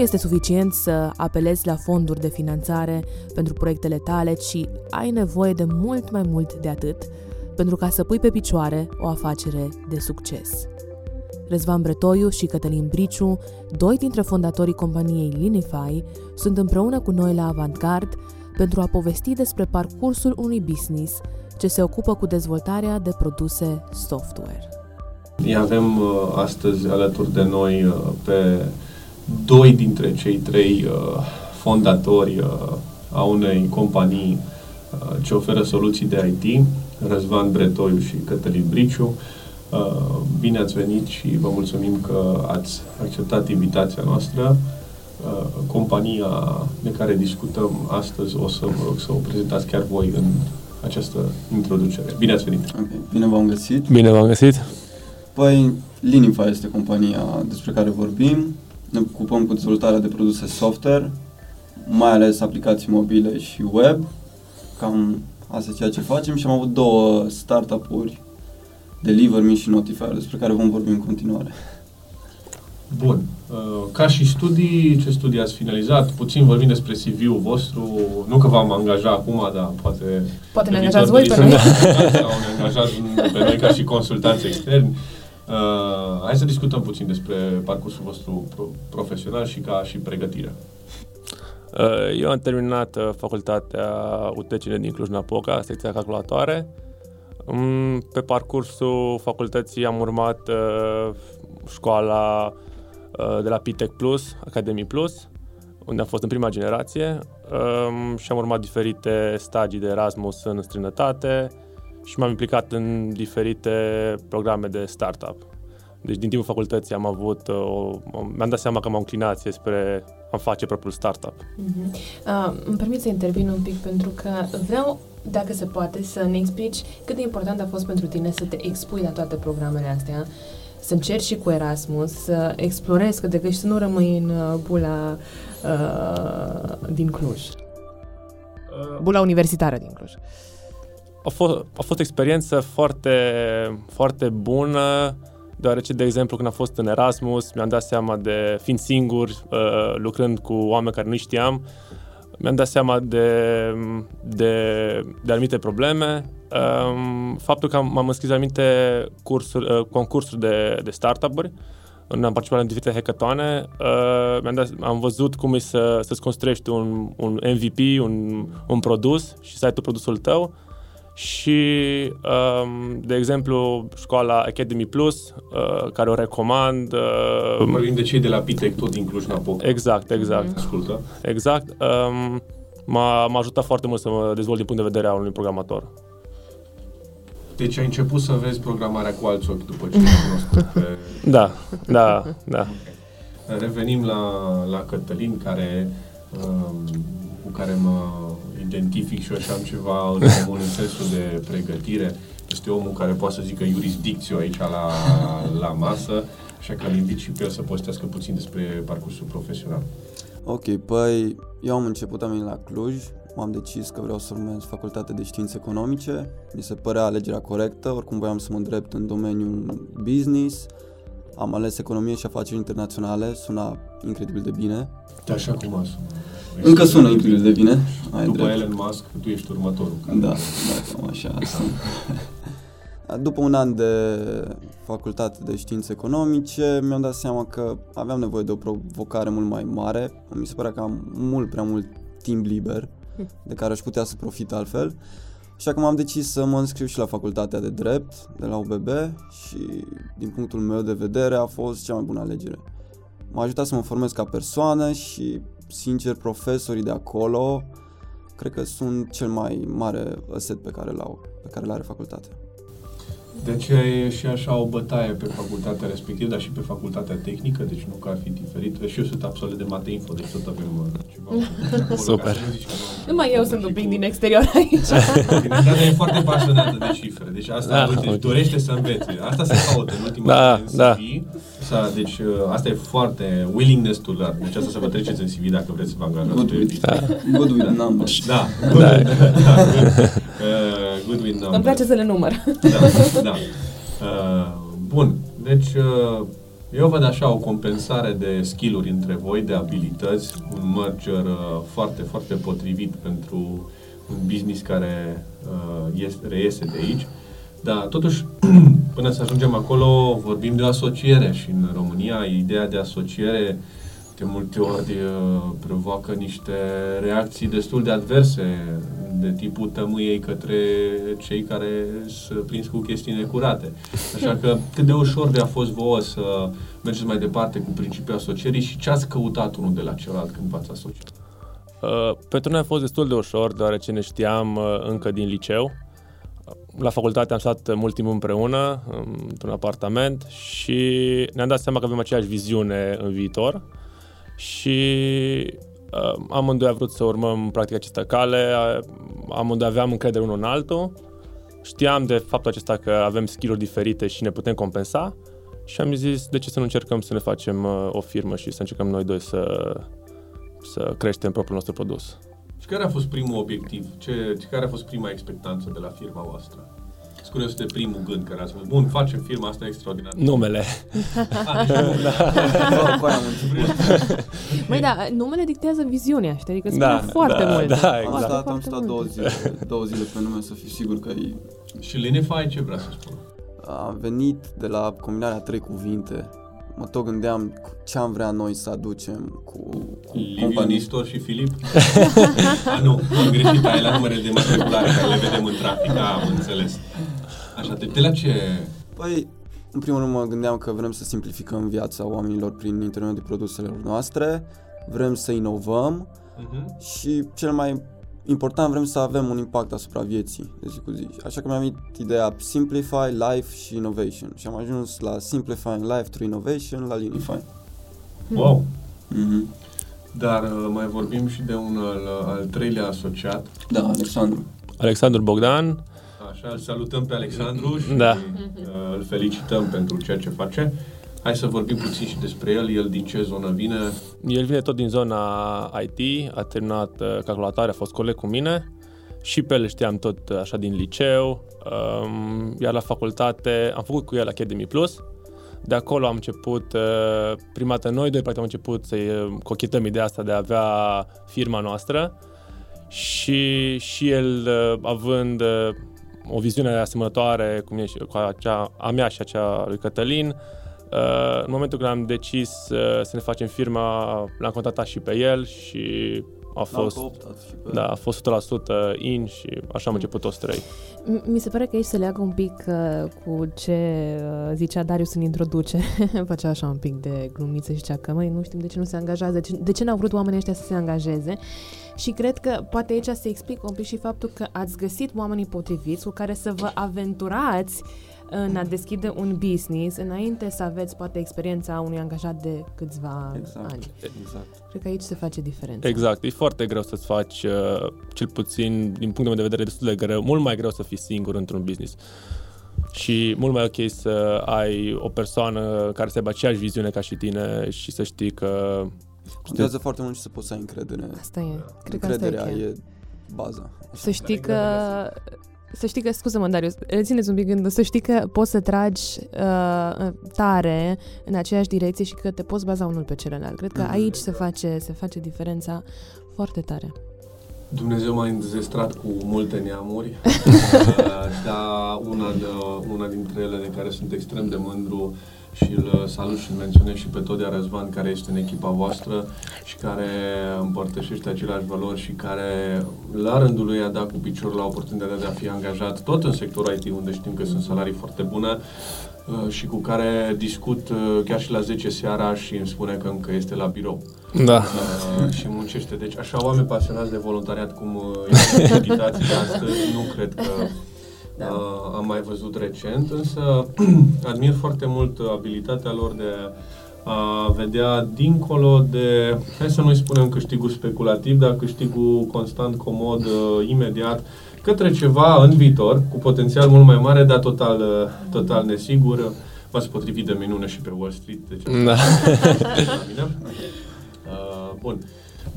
este suficient să apelezi la fonduri de finanțare pentru proiectele tale, ci ai nevoie de mult mai mult de atât pentru ca să pui pe picioare o afacere de succes. Răzvan Bretoiu și Cătălin Briciu, doi dintre fondatorii companiei Linify, sunt împreună cu noi la Avantgard pentru a povesti despre parcursul unui business ce se ocupă cu dezvoltarea de produse software. Îi avem uh, astăzi alături de noi uh, pe doi dintre cei trei uh, fondatori a unei companii ce oferă soluții de IT, Răzvan Bretoiu și Cătălin Briciu. Bine ați venit și vă mulțumim că ați acceptat invitația noastră. Compania de care discutăm astăzi o să vă rog să o prezentați chiar voi în această introducere. Bine ați venit! Okay. Bine v-am găsit! Bine v-am găsit! Păi, Linify este compania despre care vorbim. Ne ocupăm cu dezvoltarea de produse software, mai ales aplicații mobile și web. Cam asta ceea ce facem și am avut două startup-uri, DeliverMe și Notifier, despre care vom vorbi în continuare. Bun. Uh, ca și studii, ce studii ați finalizat? Puțin vorbim despre CV-ul vostru. Nu că v-am angajat acum, dar poate... Poate ne angajați voi pe noi. Sau ne angajați pe noi ca și consultanți externi. Uh, hai să discutăm puțin despre parcursul vostru profesional și ca și pregătire. Uh, eu am terminat uh, facultatea UTCN din Cluj-Napoca, secția calculatoare. Um, pe parcursul facultății am urmat uh, școala uh, de la Pitec Plus, Academy Plus, unde am fost în prima generație um, și am urmat diferite stagii de Erasmus în străinătate, și m-am implicat în diferite programe de startup. Deci din timpul facultății am avut, uh, o, mi-am dat seama că am o înclinație spre a face propriul startup. Uh-huh. Uh, îmi permit să intervin un pic pentru că vreau, dacă se poate, să ne explici cât de important a fost pentru tine să te expui la toate programele astea, să încerci și cu Erasmus, să explorezi cât de cât și să nu rămâi în uh, bula uh, din Cluj. Uh, bula universitară din Cluj. Uh, a fost, a fost o experiență foarte, foarte bună, deoarece, de exemplu, când am fost în Erasmus, mi-am dat seama de, fiind singur, uh, lucrând cu oameni care nu știam, mi-am dat seama de, de, de anumite probleme. Um, faptul că m-am înscris la anumite cursuri, uh, concursuri de, de startup-uri, am participat la diferite hackatoane, uh, mi-am dat, am văzut cum e să, să-ți construiești un, un MVP, un, un produs și să ai tu produsul tău și, um, de exemplu, școala Academy Plus, uh, care o recomand. Uh, Vorbim de cei de la Pitec, tot din Cluj-Napoca. Exact, exact. Mm-hmm. Ascultă. Exact. Um, m-a, m-a ajutat foarte mult să mă dezvolt din punct de vedere al unui programator. Deci ai început să vezi programarea cu alți ochi după ce ai cunoscut pe... Da, da, da. Okay. Revenim la, la Cătălin, care, um, cu care mă identific și eu așa am ceva în comun în sensul de pregătire. Este omul care poate să zică jurisdicție aici la, la masă, așa că îl invit și pe el să postească puțin despre parcursul profesional. Ok, păi eu am început, am venit la Cluj, m-am decis că vreau să urmez facultatea de științe economice, mi se părea alegerea corectă, oricum voiam să mă îndrept în domeniul business, am ales economie și afaceri internaționale, suna incredibil de bine. De așa cum a sunat. Încă sună incredibil de bine. Ai După drept. Elon Musk, tu ești următorul. Da, da, cam așa. După un an de facultate de științe economice, mi-am dat seama că aveam nevoie de o provocare mult mai mare. Mi se părea că am mult prea mult timp liber, de care aș putea să profit altfel. Așa că m-am decis să mă înscriu și la facultatea de drept de la UBB și din punctul meu de vedere a fost cea mai bună alegere. M-a ajutat să mă formez ca persoană și sincer, profesorii de acolo cred că sunt cel mai mare aset pe care l-au, pe care l-are facultatea. Deci e și așa o bătaie pe facultatea respectivă, dar și pe facultatea tehnică, deci nu că ar fi diferit. Și eu sunt absolut de mate info, deci tot avem uh, ceva. Super. Numai eu sunt un pic din exterior aici. Din e foarte pasionată de cifre, deci asta da, uite, dorește să învețe. Asta se caută în ultima da, da. Sa, deci uh, asta e foarte willingness to learn. Deci asta să vă treceți în CV dacă vreți să vă angajați. Good with, da. good with numbers. Da, good, da. da, good, uh, good with numbers. Îmi place să le număr. Da, da. Uh, bun, deci uh, Eu văd așa o compensare de skill-uri între voi, de abilități, un merger uh, foarte, foarte potrivit pentru un business care uh, este, reiese de aici. Dar totuși, până să ajungem acolo, vorbim de asociere și în România ideea de asociere de multe ori uh, provoacă niște reacții destul de adverse, de tipul tămâiei către cei care sunt prins cu chestii necurate. Așa că cât de ușor vi-a fost vouă să mergeți mai departe cu principiul asocierii și ce ați căutat unul de la celălalt când v-ați asociat? Uh, pentru noi a fost destul de ușor, deoarece ne știam uh, încă din liceu. La facultate am stat mult timp împreună, într-un apartament și ne-am dat seama că avem aceeași viziune în viitor și uh, amândoi a vrut să urmăm practic această cale, amândoi aveam încredere unul în altul, știam de faptul acesta că avem skill diferite și ne putem compensa și am zis de ce să nu încercăm să ne facem uh, o firmă și să încercăm noi doi să, să creștem propriul nostru produs. Și care a fost primul obiectiv? Ce, care a fost prima expectanță de la firma voastră? Sunt curios de primul gând care ați văzut. Bun, facem firma asta extraordinar. Numele. A, deci da. Măi, da, numele dictează viziunea, știi? Adică spune da, foarte da, mult. Da, Am exact. stat, am stat două zile, două zile pe nume să fiu sigur că e... Și Linify ce vrea să spună? A venit de la combinarea a trei cuvinte. Mă tot gândeam cu ce am vrea noi să aducem cu, cu Liviu, companii. Nistor și Filip? A, nu, am greșit, ai la numerele de matriculare care le vedem în trafic, A, am înțeles. Așa, de, de la ce... Păi, în primul rând mă gândeam că vrem să simplificăm viața oamenilor prin intermediul de produselor noastre, vrem să inovăm Uh-huh. și cel mai important vrem să avem un impact asupra vieții de zi cu zi. Așa că mi-am venit ideea Simplify, Life și Innovation și am ajuns la Simplifying Life through Innovation la Linify. Wow! Mm-hmm. Dar uh, mai vorbim și de un al, al treilea asociat. Da, Alexandru. Alexandru Bogdan, Așa, îl salutăm pe Alexandru și Da. uh, îl felicităm pentru ceea ce face. Hai să vorbim puțin și despre el. El din ce zonă vine? el vine tot din zona IT, a terminat uh, calculatoare, a fost coleg cu mine și pe el știam tot uh, așa din liceu, um, iar la facultate am făcut cu el Academy Plus. De acolo am început, uh, prima dată noi doi practic am început să uh, cochetăm ideea asta de a avea firma noastră și, și el uh, având uh, o viziune asemănătoare cu, mine și, cu acea, a mea și acea lui Cătălin, uh, în momentul când am decis uh, să ne facem firma, l-am contactat și pe el și a fost, și pe... da, a fost 100% in și așa am început toți trei. M- Mi se pare că aici se leagă un pic uh, cu ce uh, zicea Darius în introducere. Făcea așa un pic de glumiță și zicea că, măi, nu știm de ce nu se angajează, de ce, de ce n-au vrut oamenii ăștia să se angajeze. Și cred că poate aici se explică un pic și faptul că ați găsit oamenii potriviți cu care să vă aventurați în a deschide un business înainte să aveți poate experiența unui angajat de câțiva Exact. ani. Exact. Cred că aici se face diferența. Exact, e foarte greu să-ți faci, uh, cel puțin din punctul meu de vedere, destul de greu, mult mai greu să fii singur într-un business. Și mult mai ok să ai o persoană care să aibă aceeași viziune ca și tine și să știi că Contează foarte mult și să poți să ai încredere. Asta e. Cred că asta e Încrederea cheia. e baza. Să știi că... Să știi că, scuză-mă, Darius, rețineți un pic gândul, să știi că poți să tragi uh, tare în aceeași direcție și că te poți baza unul pe celălalt. Cred că Mhm. aici se face, se face diferența foarte tare. Dumnezeu m-a înzestrat cu multe neamuri, uh, dar una, de, una dintre ele de care sunt extrem de mândru și îl salut și îl menționez și pe Todea Răzvan, care este în echipa voastră și care împărtășește aceleași valori și care la rândul lui a dat cu piciorul la oportunitatea de a fi angajat tot în sectorul IT, unde știm că sunt salarii foarte bune uh, și cu care discut uh, chiar și la 10 seara și îmi spune că încă este la birou da, uh, și muncește. Deci așa oameni pasionați de voluntariat cum uh, este invitații de astăzi, nu cred că Da. uh, am mai văzut recent, însă admir foarte mult abilitatea lor de a vedea dincolo de, hai să nu-i spunem câștigul speculativ, dar câștigul constant, comod, uh, imediat, către ceva în viitor, cu potențial mult mai mare, dar total, uh, total nesigur. V-ați potrivit de minune și pe Wall Street, deci da. la mine. Uh, bun.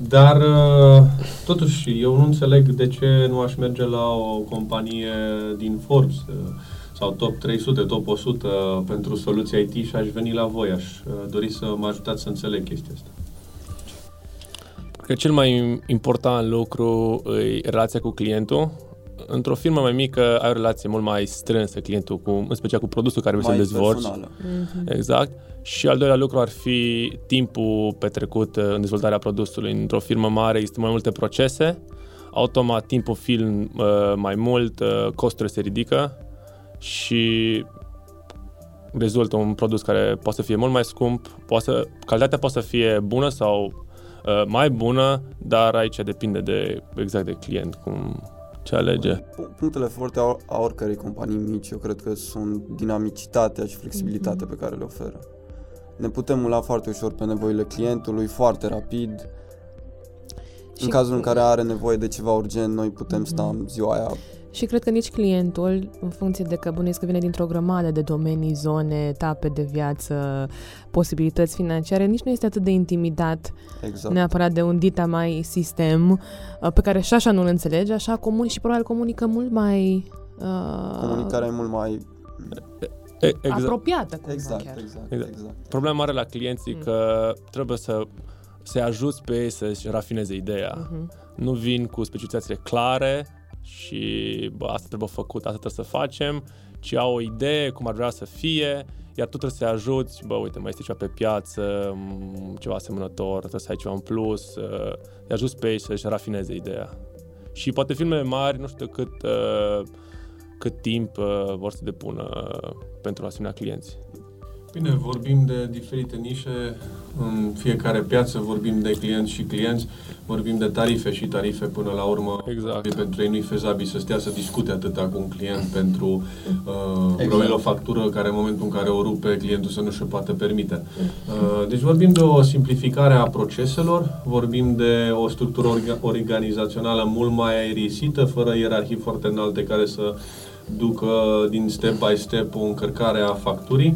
Dar, uh, totuși, eu nu înțeleg de ce nu aș merge la o companie din Forbes uh, sau sau top 300, top 100 pentru soluții IT și aș veni la voi. Aș uh, dori să mă ajutați să înțeleg chestia asta. Cred că cel mai important lucru e relația cu clientul. Într-o firmă mai mică ai o relație mult mai strânsă clientul, cu, în special cu produsul care vrei să dezvolți. Mm-hmm. Exact. Și al doilea lucru ar fi timpul petrecut în dezvoltarea produsului. Într-o firmă mare există mai multe procese, automat timpul film uh, mai mult, uh, costurile se ridică și rezultă un produs care poate să fie mult mai scump, poate să, calitatea poate să fie bună sau uh, mai bună, dar aici depinde de exact de client cum ce alege. Punctele forte a, a oricărei companii mici, eu cred că sunt dinamicitatea și flexibilitatea mm-hmm. pe care le oferă. Ne putem mula foarte ușor pe nevoile clientului, foarte rapid, și în cazul în care are nevoie de ceva urgent, noi putem sta mm-hmm. ziua aia. Și cred că nici clientul, în funcție de că bănuiesc că vine dintr-o grămadă de domenii, zone, etape de viață, posibilități financiare, nici nu este atât de intimidat exact. neapărat de un dita mai sistem uh, pe care și așa nu-l înțelege, așa comun și probabil comunică mult mai... Uh... Comunicarea e mult mai exact. apropiată cumva exact, chiar. Exact, exact, exact. Problema mare la clienții mm. că trebuie să să ajuți pe ei să-și rafineze ideea. Uh-huh. Nu vin cu specificațiile clare și bă, asta trebuie făcut, asta trebuie să facem, ci au o idee cum ar vrea să fie, iar tu trebuie să ajuți, bă, uite, mai este ceva pe piață, ceva asemănător, trebuie să ai ceva în plus, uh, îi ajuți pe ei să-și rafineze ideea. Și poate filmele mari, nu știu cât, uh, cât timp uh, vor să depună pentru asemenea clienți. Bine, vorbim de diferite nișe, în fiecare piață vorbim de clienți și clienți, vorbim de tarife și tarife până la urmă. Exact. Pentru ei nu e fezabil să stea să discute atâta cu un client pentru uh, exact. o factură care în momentul în care o rupe clientul să nu și poate permite. Uh, deci vorbim de o simplificare a proceselor, vorbim de o structură orga- organizațională mult mai aerisită, fără ierarhii foarte înalte care să ducă din step by step o încărcare a facturii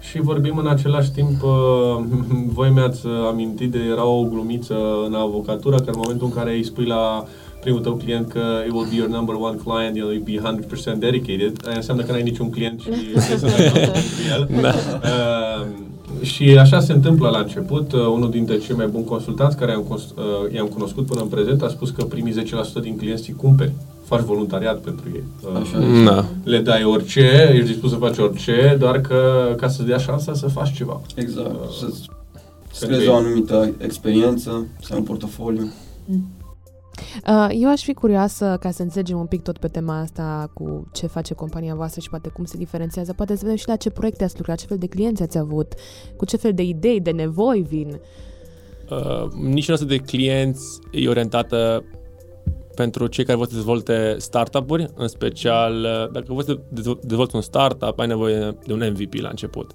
și vorbim în același timp, uh, voi mi-ați amintit de, era o glumiță în avocatură, că în momentul în care îi spui la primul tău client că it will be your number one client, you know, you'll be 100% dedicated, aia înseamnă că n-ai niciun client și el. Da. Uh, și așa se întâmplă la început. Uh, unul dintre cei mai buni consultanți care i-am, uh, i-am cunoscut până în prezent a spus că primii 10% din clienți îi cumperi faci voluntariat pentru ei. Așa. Da. Le dai orice, ești dispus să faci orice, doar că ca să-ți dea șansa să faci ceva. Exact. Uh, să-ți creezi o anumită experiență, să ai un portofoliu. Mm. Uh, eu aș fi curioasă ca să înțelegem un pic tot pe tema asta cu ce face compania voastră și poate cum se diferențiază. Poate să vedem și la ce proiecte ați lucrat, ce fel de clienți ați avut, cu ce fel de idei, de nevoi vin. Uh, nici noastră de clienți e orientată pentru cei care vor să dezvolte startup-uri, în special uh, dacă vor să dezvolți un startup, ai nevoie de un MVP la început.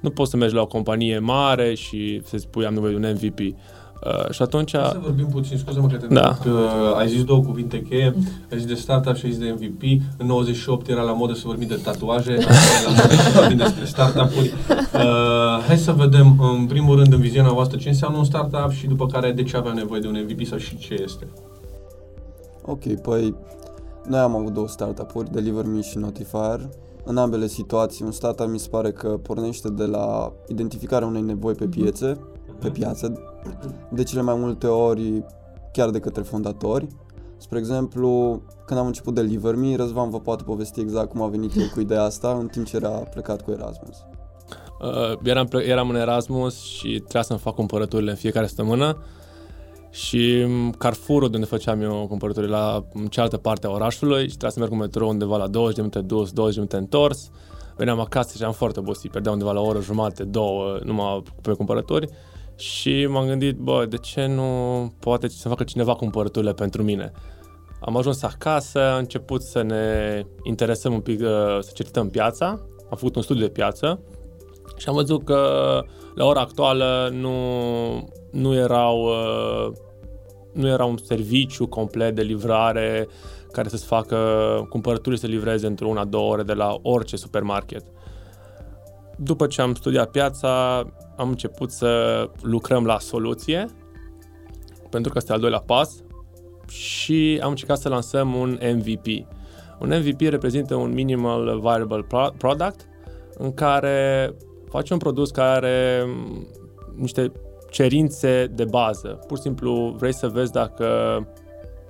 Nu poți să mergi la o companie mare și să spui am nevoie de un MVP. Uh, și atunci... Să vorbim puțin, scuze-mă că te da. că ai zis două cuvinte cheie, ai zis de startup și ai zis de MVP. În 98 era la modă să vorbim de tatuaje, la modă să vorbim despre startup-uri. Uh, hai să vedem, în primul rând, în viziunea voastră, ce înseamnă un startup și după care de ce avea nevoie de un MVP sau și ce este. Ok, păi noi am avut două startup-uri, DeliverMe și Notifier. În ambele situații, un startup mi se pare că pornește de la identificarea unei nevoi pe mhm. piețe, pe piață, de cele mai multe ori chiar de către fondatori. Spre exemplu, când am început DeliverMe, Răzvan vă poate povesti exact cum a venit el cu ideea asta în timp ce era plecat cu Erasmus. Uh, eram, eram în Erasmus și trebuia să-mi fac cumpărăturile în fiecare săptămână și Carrefour, de unde făceam eu cumpărături la cealaltă parte a orașului și trebuia să merg cu metrou undeva la 20 de minute dus, 20 de minute întors. Veneam acasă și am foarte obosit, pierdeam undeva la o oră jumate, două, numai pe cumpărături. Și m-am gândit, bă, de ce nu poate să facă cineva cumpărăturile pentru mine? Am ajuns acasă, am început să ne interesăm un pic, uh, să cercetăm piața, am făcut un studiu de piață și am văzut că la ora actuală nu, nu erau uh, nu era un serviciu complet de livrare care să-ți facă cumpărăturile să livreze într-o una, două ore de la orice supermarket. După ce am studiat piața, am început să lucrăm la soluție, pentru că este al doilea pas, și am încercat să lansăm un MVP. Un MVP reprezintă un minimal viable pro- product în care faci un produs care are mm, niște cerințe de bază. Pur și simplu vrei să vezi dacă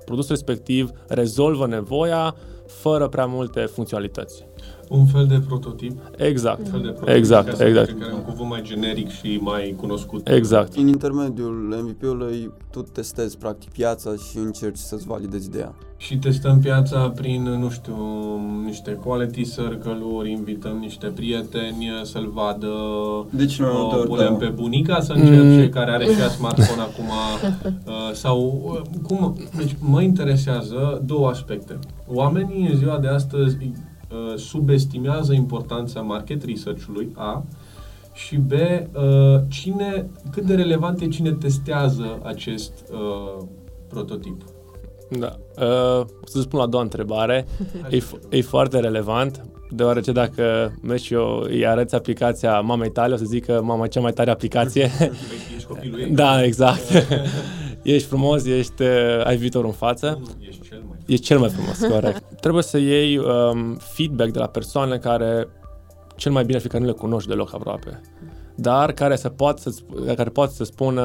produsul respectiv rezolvă nevoia fără prea multe funcționalități. Un fel de prototip. Exact. Un fel de prototip Exact, ca să exact. zice, Care e un cuvânt mai generic și mai cunoscut. Exact. În intermediul MVP-ului, tu testezi practic piața și încerci să-ți validezi ideea. Și testăm piața prin, nu știu, niște quality circle-uri, invităm niște prieteni să-l vadă, Deci mai multe o ori, punem da. pe bunica să încerce, Mm. care are și ea smartphone acum, uh, sau uh, cum, deci mă interesează două aspecte. Oamenii în ziua de astăzi uh, subestimează importanța market research-ului, A, și B, uh, cine, cât de relevant e cine testează acest uh, prototip. Da. Uh, să spun la a doua întrebare. E, f- e foarte relevant, deoarece dacă mergi și eu îi arăți aplicația mamei tale, o să zică mama cea mai tare aplicație. Păi, Ești copilul ei? da, exact. ești frumos, ești, uh, ai viitorul în față. Nu, Ești cel mai E cel mai frumos, corect. Trebuie să iei um, feedback de la persoane care cel mai bine ar fi că nu le cunoști deloc aproape, dar care, să poată să, care poate să spună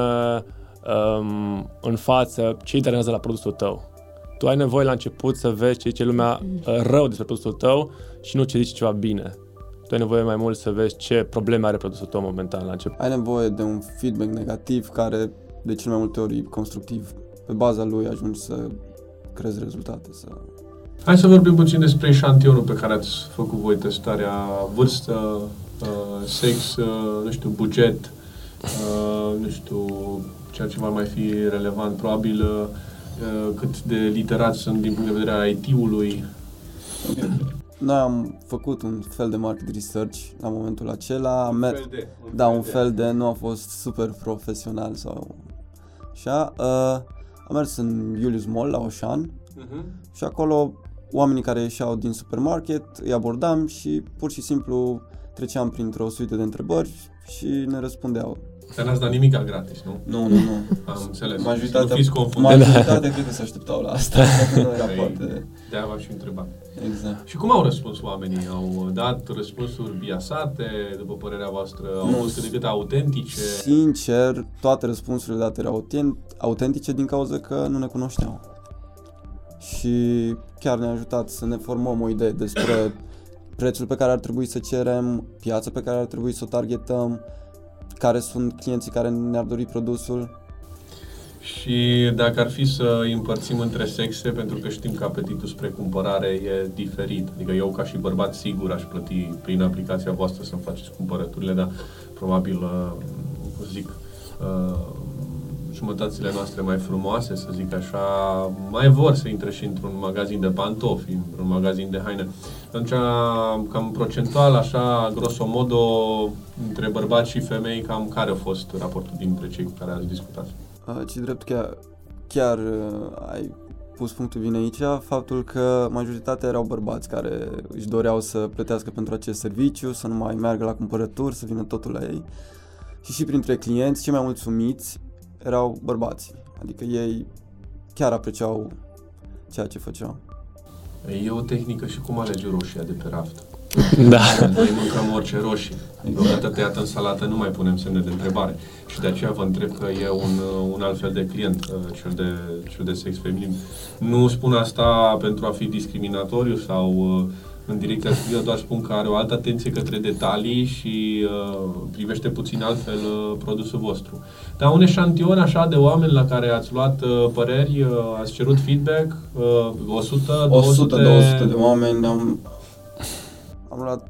um, în față ce interesează la produsul tău. Tu ai nevoie la început să vezi ce zice lumea uh, rău despre produsul tău și nu ce zice ceva bine. Tu ai nevoie mai mult să vezi ce probleme are produsul tău momentan la început. Ai nevoie de un feedback negativ care de cel mai multe ori e constructiv. Pe baza lui ajungi să crezi rezultate. Să... Hai să vorbim puțin despre eșantionul pe care ați făcut voi testarea, vârstă, uh, sex, uh, nu știu, buget, uh, nu știu, ceea ce va mai fi relevant, probabil uh, cât de literați sunt din punct de vedere al IT-ului. Noi am făcut un fel de market research la momentul acela. Am mer- de, da, un fel de, nu a fost super profesional sau așa. Uh, am mers în Julius Mall la Oșan Uh-huh. și acolo oamenii care ieșeau din supermarket îi abordam și pur și simplu treceam printr-o suite de întrebări și ne răspundeau. Dar n-ați dat nimic gratis, nu? Nu, nu, nu. Am înțeles. Majoritatea, Să nu fiți confundați. majoritatea cred că se așteptau la asta. că nu era Păi, foarte... De-aia v-am și întrebat. Exact. Și cum au răspuns oamenii? Au dat răspunsuri biasate, după părerea voastră? Au Nu. fost cât de cât autentice? Sincer, toate răspunsurile date erau autent- autentice din cauza că nu ne cunoșteau. Și chiar ne-a ajutat să ne formăm o idee despre prețul pe care ar trebui să cerem, piața pe care ar trebui să o targetăm, care sunt clienții care ne-ar dori produsul. Și dacă ar fi să îi împărțim între sexe, pentru că știm că apetitul spre cumpărare e diferit. Adică eu ca și bărbat sigur aș plăti prin aplicația voastră să-mi faceți cumpărăturile, dar probabil, uh, cum să zic, uh, jumătățile noastre mai frumoase, să zic așa, mai vor să intre și într-un magazin de pantofi, într-un magazin de haine. Atunci, cam procentual, așa, grosomodo, între bărbați și femei, cam care a fost raportul dintre cei cu care ați discutat? Uh, Ci drept chiar, chiar uh, ai pus punctul bine aici, faptul că majoritatea erau bărbați care își doreau să plătească pentru acest serviciu, să nu mai meargă la cumpărături, să vină totul la ei. Și și printre clienți, cei mai mulțumiți erau bărbații. Adică ei chiar apreciau ceea ce făceau. E o tehnică și cum alege roșia de pe raft. Da. Noi mâncăm orice roșii. Odată tăiată în salată nu mai punem semne de întrebare. Și de aceea vă întreb că e un, un alt fel de client, uh, cel de, cel de sex feminin. Nu spun asta pentru a fi discriminatoriu sau uh, în direcția respectivă, doar spun că are o altă atenție către detalii și uh, privește puțin altfel uh, produsul vostru. Dar un eșantion așa de oameni la care ați luat uh, păreri, uh, ați cerut feedback, uh, 100, 200... 100-200 de oameni am, am luat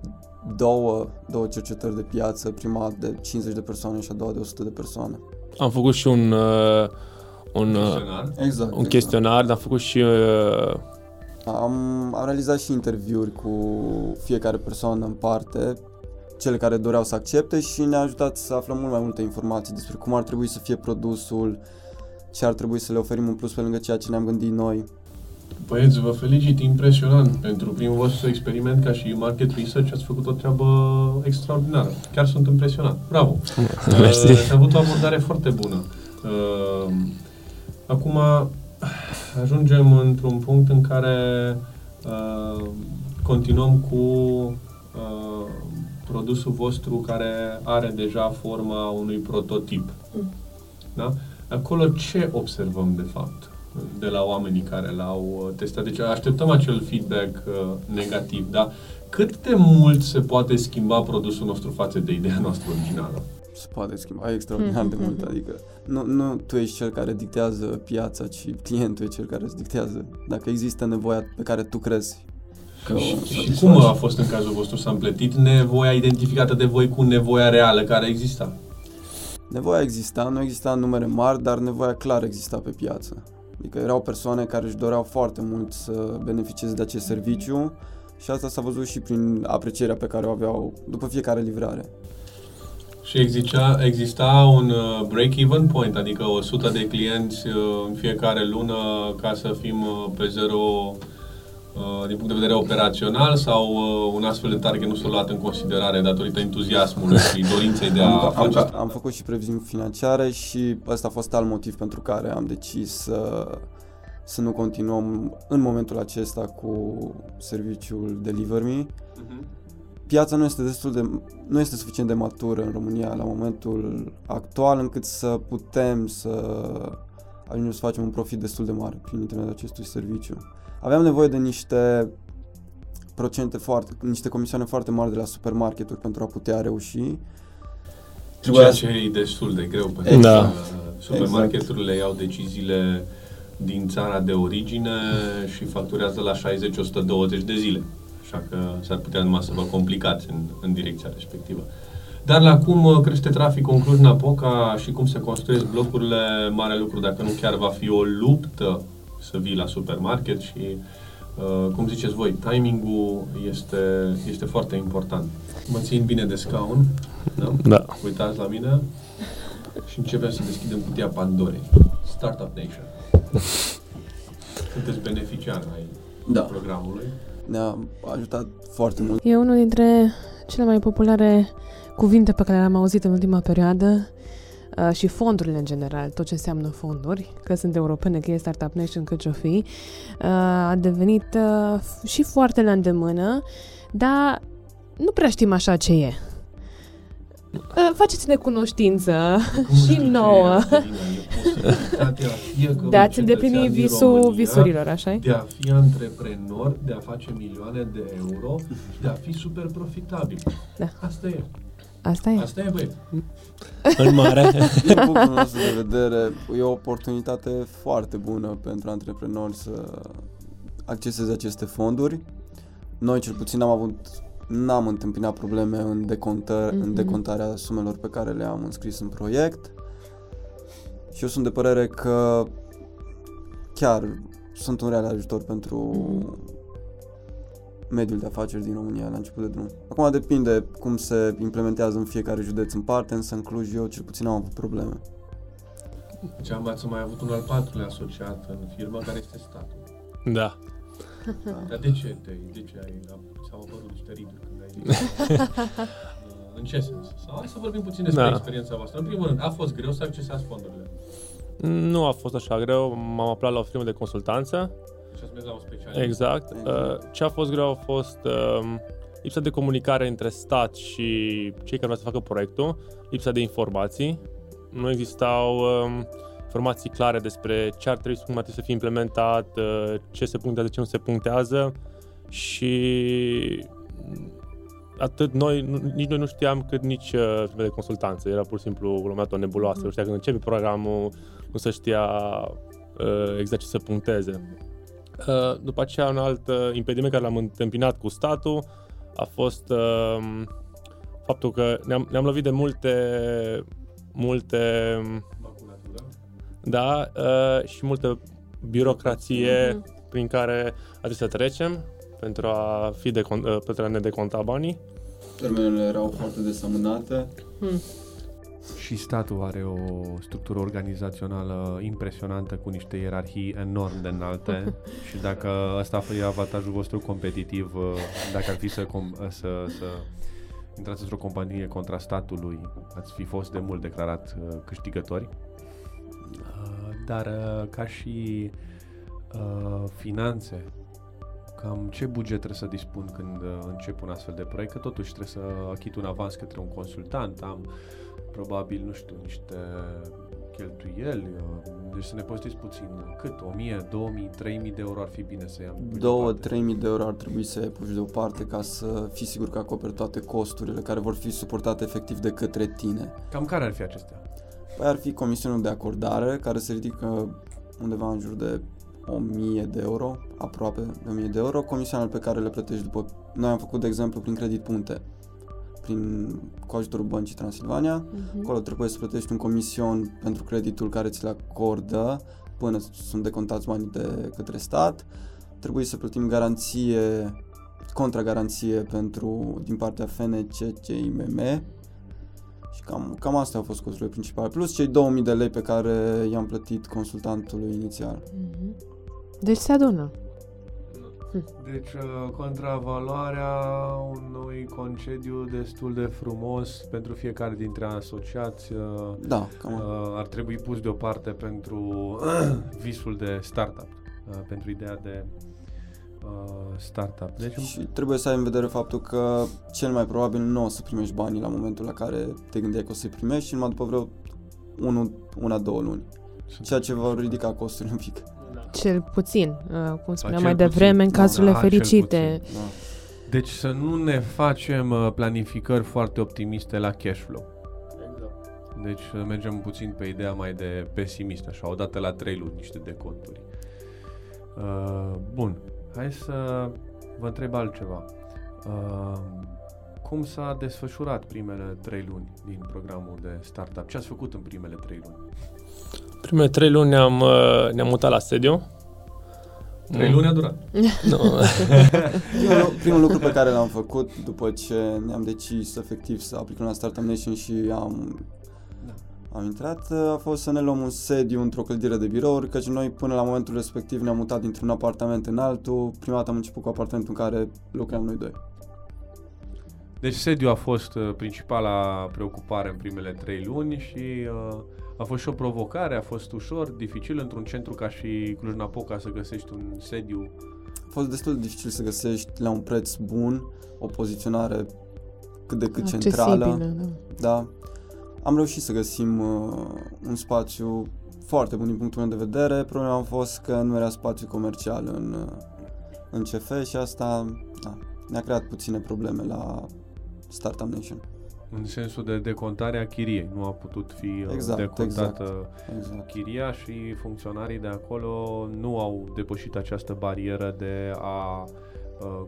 două, două cercetări de piață, prima de 50 de persoane și a doua de 100 de persoane. Am făcut și un, uh, un, uh, Chestionar. Exact. un chestionar, dar am făcut și uh, Am, am realizat și interviuri cu fiecare persoană în parte, cele care doreau să accepte și ne-a ajutat să aflăm mult mai multe informații despre cum ar trebui să fie produsul, ce ar trebui să le oferim în plus pe lângă ceea ce ne-am gândit noi. Băieți, vă felicit, impresionant. Pentru primul vostru experiment ca și market research ați făcut o treabă extraordinară. Chiar sunt impresionat. Bravo! Mersi. Uh, ați avut o abordare foarte bună. Uh, acum ajungem într-un punct în care Uh, continuăm cu uh, produsul vostru care are deja forma unui prototip. Mm. Da? Acolo ce observăm de fapt de la oamenii care l-au testat? Deci așteptăm acel feedback uh, negativ, da? Cât de mult se poate schimba produsul nostru față de ideea noastră originală? Se poate schimba extraordinar de mult, adică nu, nu tu ești cel care dictează piața, ci clientul e cel care îți dictează. Dacă există nevoia pe care tu crezi Că și, și cum a fost în cazul vostru? S-a împletit nevoia identificată de voi cu nevoia reală care exista? Nevoia exista, nu exista în numere mari, dar nevoia clar exista pe piață. Adică erau persoane care își doreau foarte mult să beneficieze de acest serviciu și asta s-a văzut și prin aprecierea pe care o aveau după fiecare livrare. Și exista, exista un uh, break-even point, adică 100 de clienți uh, în fiecare lună ca să fim uh, pe zero Uh, din punct de vedere operațional sau uh, un astfel de target nu s-a luat în considerare datorită entuziasmului și dorinței de a am, face am, am făcut și previziuni financiare și ăsta a fost alt motiv pentru care am decis să, să nu continuăm în momentul acesta cu serviciul Deliver Me. Uh-huh. Piața nu este destul de nu este suficient de matură în România la momentul actual încât să putem să ajungem să facem un profit destul de mare prin intermediul acestui serviciu aveam nevoie de niște procente foarte, niște comisioane foarte mari de la supermarketuri pentru a putea reuși. Ceea ce e destul de greu, pentru da. că supermarketurile exact. iau deciziile din țara de origine și facturează la 60-120 de zile. Așa că s-ar putea numai să vă complicați în, în direcția respectivă. Dar la cum crește traficul în Cluj-Napoca și cum se construiesc blocurile, mare lucru, dacă nu chiar va fi o luptă să vii la supermarket și, uh, cum ziceți voi, timingul este, este foarte important. Mă țin bine de scaun, da? da. Uitați la mine și începem să deschidem cutia Pandorei. Startup Nation. Sunteți beneficiar ai da. programului. Ne-a ajutat foarte mult. E unul dintre cele mai populare cuvinte pe care le-am auzit în ultima perioadă Uh, și fondurile în general, tot ce înseamnă fonduri, că sunt europene, că e Startup Nation, că ce-o fi, uh, a devenit uh, și foarte la îndemână, dar nu prea știm așa ce e. Faceți-ne cunoștință și nouă. De a-ți îndeplini visul visurilor, așa De a fi antreprenor, de a face milioane de euro și de a fi super profitabil. Da. Asta e. Asta e. Asta e, băi. În mare. Din punctul nostru de vedere, e o oportunitate foarte bună pentru antreprenori să acceseze aceste fonduri. Noi, cel puțin, am avut n-am întâmpinat probleme în, decontă, mm-hmm. în decontarea sumelor pe care le-am înscris în proiect și eu sunt de părere că chiar sunt un real ajutor pentru mm-hmm mediul de afaceri din România la început de drum. Acum depinde cum se implementează în fiecare județ în parte, însă în Cluj eu cel puțin am avut probleme. Deci am mai avut un al patrulea asociat în firmă care este statul. Da. Dar de ce, te, de ce ai, s-au apărut niște riduri când ai zis? în ce sens? Sau hai să vorbim puțin despre da. experiența voastră. În primul rând, a fost greu să accesați fondurile? Nu a fost așa greu. M-am aflat la o firmă de consultanță la un specialist. Exact. Uh, ce a fost greu a fost um, lipsa de comunicare între stat și cei care vreau să facă proiectul, lipsa de informații. Nu existau um, informații clare despre ce ar trebui, cum ar trebui să fie implementat, uh, ce se punctează, ce nu se punctează și atât noi, nici noi nu știam cât nici uh, de consultanță. Era pur și simplu lumea o nebuloasă. Mm. Nu știa când începe programul, nu se știa uh, exact ce să puncteze. Uh, după aceea, un alt uh, impediment care l-am întâmpinat cu statul a fost uh, faptul că ne-am, ne-am lovit de multe multe da, și multă birocrație mm-hmm. prin care a să trecem pentru a, fi de, pentru a ne deconta banii. Termenele erau foarte desamânate. Mm și statul are o structură organizațională impresionantă cu niște ierarhii enorm de înalte și dacă ăsta e avantajul vostru competitiv, uh, dacă ar fi să, com- să, să intrați într-o companie contra statului, ați fi fost de mult declarat uh, câștigători. Uh, dar ca și finanțe, cam ce buget trebuie să dispun când uh, încep un astfel de proiect, că totuși trebuie să achit un avans către un consultant, am probabil, nu știu, niște cheltuieli, uh, deci să ne povestiți puțin, cât, 1000, 2000, 3000 de euro ar fi bine să iau? 2-3000 de euro ar trebui să ai puși deoparte ca să fii sigur că acoperi toate costurile care vor fi suportate efectiv de către tine. Cam care ar fi acestea? Păi ar fi comisionul de acordare, care se ridică undeva în jur de 1000 de euro, aproape de 1000 de euro, comisioanele pe care le plătești după... Noi am făcut, de exemplu, prin credit punte, prin, cu ajutorul băncii Transilvania. Mhm. Acolo trebuie să plătești un comision pentru creditul care ți-l acordă până sunt decontați banii de către stat. Trebuie să plătim garanție, contragaranție pentru, din partea FNC, CIMM și cam, cam astea au fost costurile principale. Plus cei 2000 de lei pe care i-am plătit consultantului inițial. Mhm. Deci se adună. Deci, uh, contravaloarea unui concediu destul de frumos pentru fiecare dintre asociați uh, Da, cam uh, ar trebui pus deoparte pentru visul de startup, uh, pentru ideea de uh, startup. Deci, Și trebuie să ai în vedere faptul că cel mai probabil nu o să primești banii la momentul la care te gândeai că o să-i primești și numai după vreo unu, una, două luni. Ceea ce va ridica costurile un pic. Cel puțin, uh, cum spuneam cel mai devreme, puțin. în cazurile Da, cel fericite. puțin. Da. deci să nu ne facem uh, planificări foarte optimiste la cash flow. Deci să mergem puțin pe ideea mai de pesimist, așa, odată la trei luni, niște deconturi. Uh, bun, hai să vă întreb altceva. Uh, cum s-a desfășurat primele trei luni din programul de startup? Ce ați făcut în primele trei luni? Primele trei luni ne-am, uh, ne-am mutat la sediu. Trei luni a durat. Nu. Primul, lu- primul lucru pe care l-am făcut după ce ne-am decis efectiv să aplicăm la Startup Nation și am, am intrat a fost să ne luăm un sediu într-o clădire de birouri, căci noi până la momentul respectiv ne-am mutat dintr-un apartament în altul. Prima dată am început cu apartamentul în care lucram noi doi. Deci sediu a fost uh, principala preocupare în primele trei luni și uh, a fost și o provocare, a fost ușor, dificil într-un centru ca și Cluj-Napoca să găsești un sediu. A fost destul de dificil să găsești la un preț bun o poziționare cât de cât centrală. Accesibilă, da. Da. Am reușit să găsim uh, un spațiu foarte bun din punctul meu de vedere. Problema a fost că nu era spațiu comercial în, uh, în CF și asta da, ne-a creat puține probleme la Startup Nation. În sensul de decontare a chiriei. Nu a putut fi uh, Exact, decontată Exact. chiria și funcționarii de acolo nu au depășit această barieră de a uh,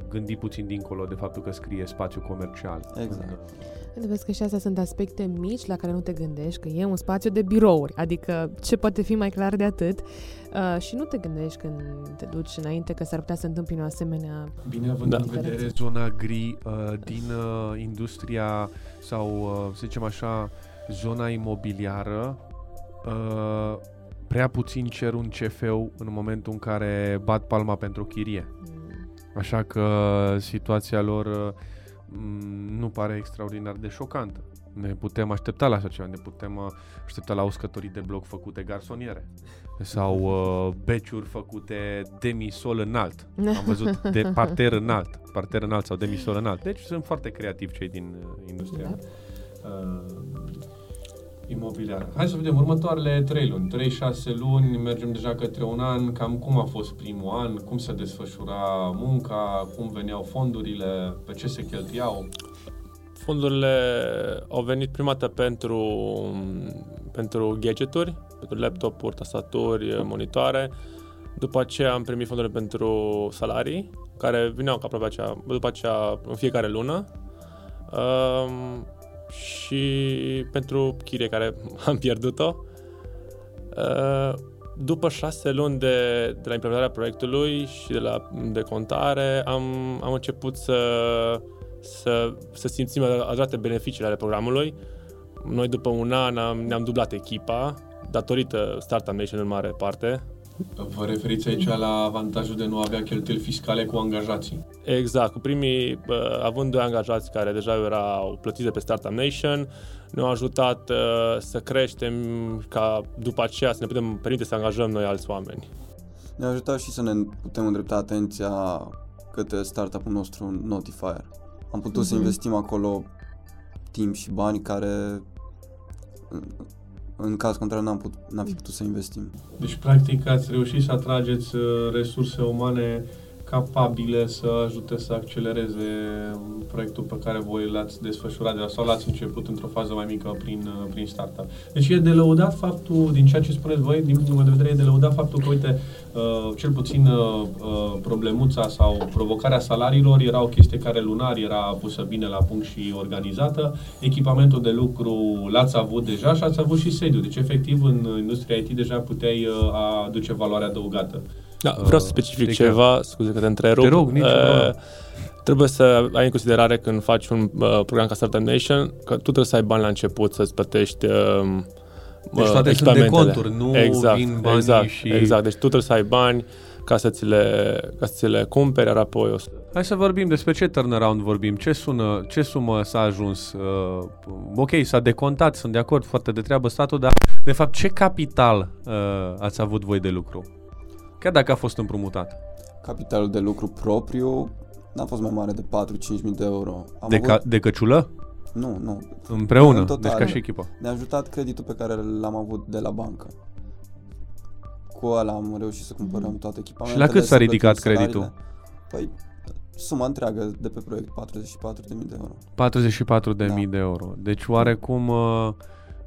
gândi puțin dincolo de faptul că scrie spațiu comercial. Exact. În, Uite, Vezi că și astea sunt aspecte mici la care nu te gândești, că e un spațiu de birouri, adică ce poate fi mai clar de atât uh, și nu te gândești când te duci înainte că s-ar putea să întâmpine o asemenea... Bine având Da. în vedere vedere zona gri uh, din uh, industria sau, uh, să zicem așa, zona imobiliară, uh, prea puțin cer un CFU în momentul în care bat palma pentru chirie. mm, Așa că situația lor uh, m, nu pare extraordinar de șocantă. Ne putem aștepta la așa ceva, ne putem uh, aștepta la uscătorii de bloc făcute garsoniere sau uh, beciuri făcute demisol înalt. Am văzut de parter înalt, parter înalt sau demisol înalt. Deci sunt foarte creativi cei din uh, industria. Da. uh, imobiliară. Hai să vedem următoarele trei luni, 3-6 luni, mergem deja către un an, cam cum a fost primul an, cum se desfășura munca, cum veneau fondurile, pe ce se cheltuiau. Fondurile au venit prima dată pentru, pentru gadgeturi, pentru laptopuri, tastaturi, monitoare. După aceea am primit fondurile pentru salarii, care vineau ca aproape aceea, după aceea în fiecare lună. Um, și pentru chirie care am pierdut-o. Uh, după șase luni de, de la implementarea proiectului și de la decontare, am, am început să, să, să simțim adevărate beneficiile ale programului. Noi după un an am, ne-am dublat echipa, datorită Startup Nation în mare parte. Vă referiți aici la avantajul de nu avea cheltuieli fiscale cu angajații. Exact, cu primii, uh, având doi angajați care deja erau plătiți de pe Startup Nation, ne-au ajutat uh, să creștem ca după aceea să ne putem permite să angajăm noi alți oameni. Ne-a ajutat și să ne putem îndrepta atenția către startup-ul nostru Notifier. Am putut să Mhm. investim acolo timp și bani care în, în caz contrar n-am, put, n-am fi putut să investim. Deci, practic, ați reușit să atrageți uh, resurse umane capabile să ajute să accelereze proiectul pe care voi l-ați desfășurat de la sau l-ați început într-o fază mai mică prin, uh, prin startup. Deci e de lăudat faptul, din ceea ce spuneți voi, din punctul meu de vedere, e de lăudat faptul că, uite, uh, cel puțin uh, uh, problemuța sau provocarea salariilor era o chestie care lunar era pusă bine la punct și organizată. Echipamentul de lucru l-ați avut deja și ați avut și sediu. Deci, efectiv, în industria IT deja puteai uh, aduce valoare adăugată. Da, vreau să specific adică- ceva, scuze că te întrerup. Te rog, nici Uh, problemă. Trebuie să ai în considerare când faci un uh, program ca Startup Nation că tu trebuie să ai bani la început să-ți plătești uh, Deci uh, toate sunt de echipamentele. conturi, nu exact, vin banii exact, și- Exact, deci tu trebuie să ai bani ca să ți le, ca să ți le cumperi, iar apoi o să... Hai să vorbim despre ce turnaround vorbim, ce, sună, ce sumă s-a ajuns. Uh, ok, s-a decontat, sunt de acord, foarte de treabă statul, dar de fapt ce capital uh, ați avut voi de lucru? Chiar dacă a fost împrumutat. Capitalul de lucru propriu n-a fost mai mare de 4-5 mii de euro. Am De, avut... ca, de căciulă? Nu, nu. Împreună, În total. deci ca și echipă. Ne-a ajutat creditul pe care l-am avut de la bancă. Cu ăla am reușit să cumpărăm toate echipamentele. Și la cât s-a să ridicat plătim creditul? salariile. Păi, suma întreagă de pe proiect, 44.000 de euro. 44 de Da. mii de euro. Deci oarecum uh,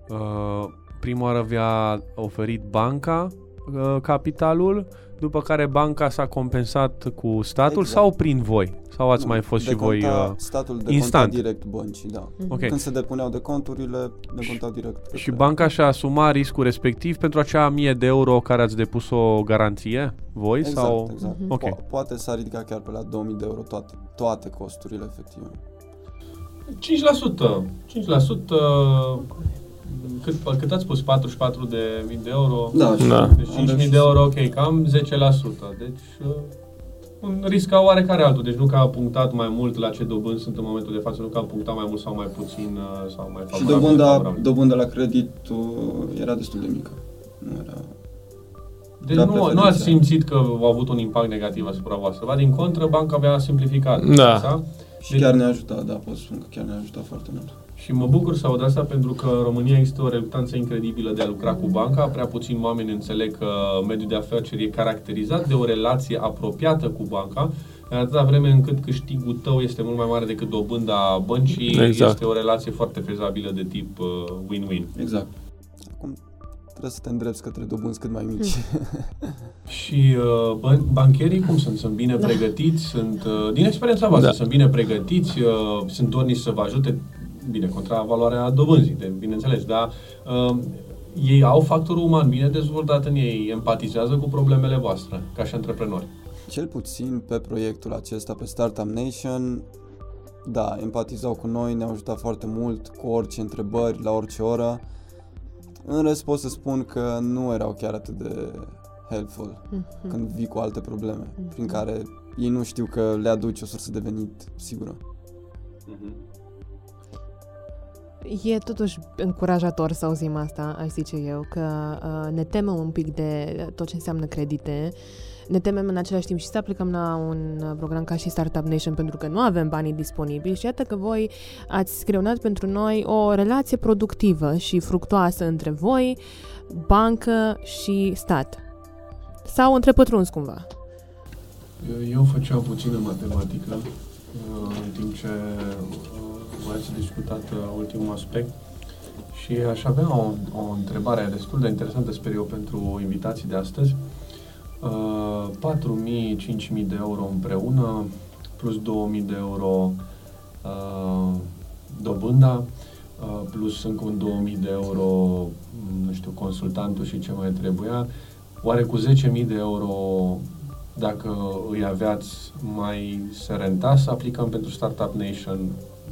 uh, prima oară vi-a oferit banca uh, capitalul, după care banca s-a compensat cu statul Exact. sau prin voi? Sau ați Nu, mai fost și deconta- voi... Uh, Statul deconta instant. direct băncii, da. ok. Când se depuneau de conturile, decontau direct. Și către- banca și-a asumat riscul respectiv pentru acea mie de euro care ați depus o garanție voi? Exact, sau... exact. Ok. Po- poate s-a ridicat chiar pe la 2000 de euro toate, toate costurile efective. 5%. 5%. Cât, cât ați spus? 44 de mii de euro? Da, și Da. Deci 5.000 de euro, ok, cam 10%. Deci uh, un risc ca oarecare altul. Deci nu că a punctat mai mult la ce dobândi sunt în momentul de față, nu că a punctat mai mult sau mai puțin uh, sau mai Și favorabil. dobânda, favorabil. dobânda la credit uh, era destul de mică. Nu era... Deci la nu, nu preferințe. ați simțit că au avut un impact negativ asupra voastră. Ba din contră, banca avea simplificat. Da. piața. Și Deci- chiar ne-a ajutat, da, pot spune că chiar ne-a ajutat foarte mult. Și mă bucur să aud asta pentru că în România există o reluctanță incredibilă de a lucra cu banca. Prea puțini oameni înțeleg că mediul de afaceri e caracterizat de o relație apropiată cu banca. În atâta vreme încât câștigul tău este mult mai mare decât dobânda băncii, Exact. este o relație foarte fezabilă de tip uh, win-win. Exact. Acum trebuie să te îndrepți către dobânzi cât mai mici. Și uh, ban- bancherii cum sunt? Sunt bine pregătiți? Sunt, uh, din experiența voastră, Da. sunt bine pregătiți? Uh, sunt dornici să vă ajute? Bine, contra valoarea dobânzii, de, bineînțeles, dar uh, ei au factorul uman bine dezvoltat în ei, empatizează cu problemele voastre, ca și antreprenori. Cel puțin pe proiectul acesta, pe Startup Nation, da, empatizau cu noi, ne-au ajutat foarte mult cu orice întrebări, la orice oră. În rest pot să spun că nu erau chiar atât de helpful când vii cu alte probleme, prin care ei nu știu că le aduci o sursă de venit sigură. E totuși încurajator să auzim asta, aș zice eu, că uh, ne temem un pic de tot ce înseamnă credite. Ne temem în același timp și să aplicăm la un uh, program ca și Startup Nation pentru că nu avem banii disponibili și iată că voi ați creionat pentru noi o relație productivă și fructoasă între voi, bancă și stat. Sau între pătrunzi cumva. Eu făceam puțină matematică uh, în timp ce uh, voi ați discutat uh, ultimul aspect și aș avea o, o întrebare destul de interesantă, sper eu, pentru invitații de astăzi. Uh, 4.000-5.000 de euro împreună, plus 2.000 de euro uh, dobânda, uh, plus încă un 2.000 de euro, m, nu știu, consultantul și ce mai trebuia. Oare cu 10.000 de euro dacă îi aveați mai se renta să aplicăm pentru Startup Nation,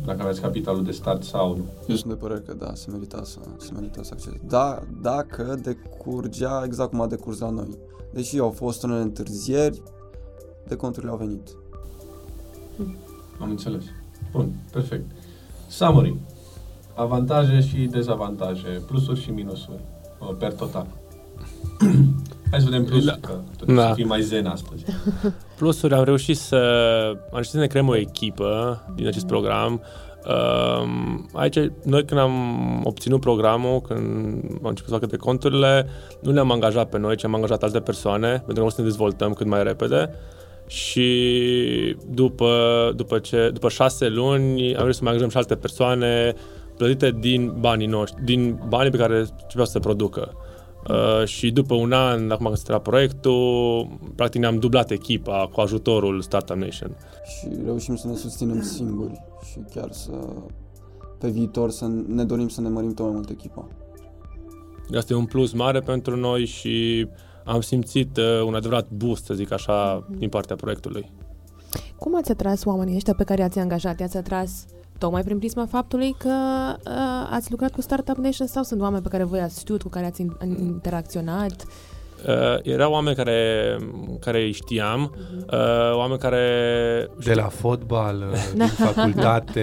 dacă aveți capitalul de start sau nu. Eu sunt de părere că da, se merita să, se merita să acces. Da, dacă decurgea exact cum a decurs la noi. Deși au fost unele întârzieri, de conturile au venit. Am înțeles. Bun, perfect. Summary. Avantaje și dezavantaje, plusuri și minusuri, uh, per total. Hai să vedem plus, Da. că tot Da. să fii mai zen astăzi. Plusuri, am reușit să, am reușit să ne creăm o echipă din acest program. Um, aici, noi când am obținut programul, când am început să facă de conturile, nu le-am angajat pe noi, ci am angajat alte persoane, pentru că vrem să ne dezvoltăm cât mai repede. Și după, după, ce, după șase luni am reușit să mai angajăm și alte persoane plătite din banii noștri, din banii pe care trebuiau să se producă. Uh, și după un an, acum când se termina proiectul, practic ne-am dublat echipa cu ajutorul Startup Nation. și reușim să ne susținem singuri și chiar să pe viitor să ne dorim să ne mărim tot mai mult echipa. Asta e un plus mare pentru noi și am simțit uh, un adevărat boost, să zic așa, din partea proiectului. Cum ați atras oamenii ăștia pe care i-ați angajat? I-ați atras tocmai prin prisma faptului că uh, ați lucrat cu Startup Nation sau sunt oameni pe care voi ați știut, cu care ați in- interacționat? Uh, erau oameni care, care îi știam, uh, oameni care De la fotbal, din facultate,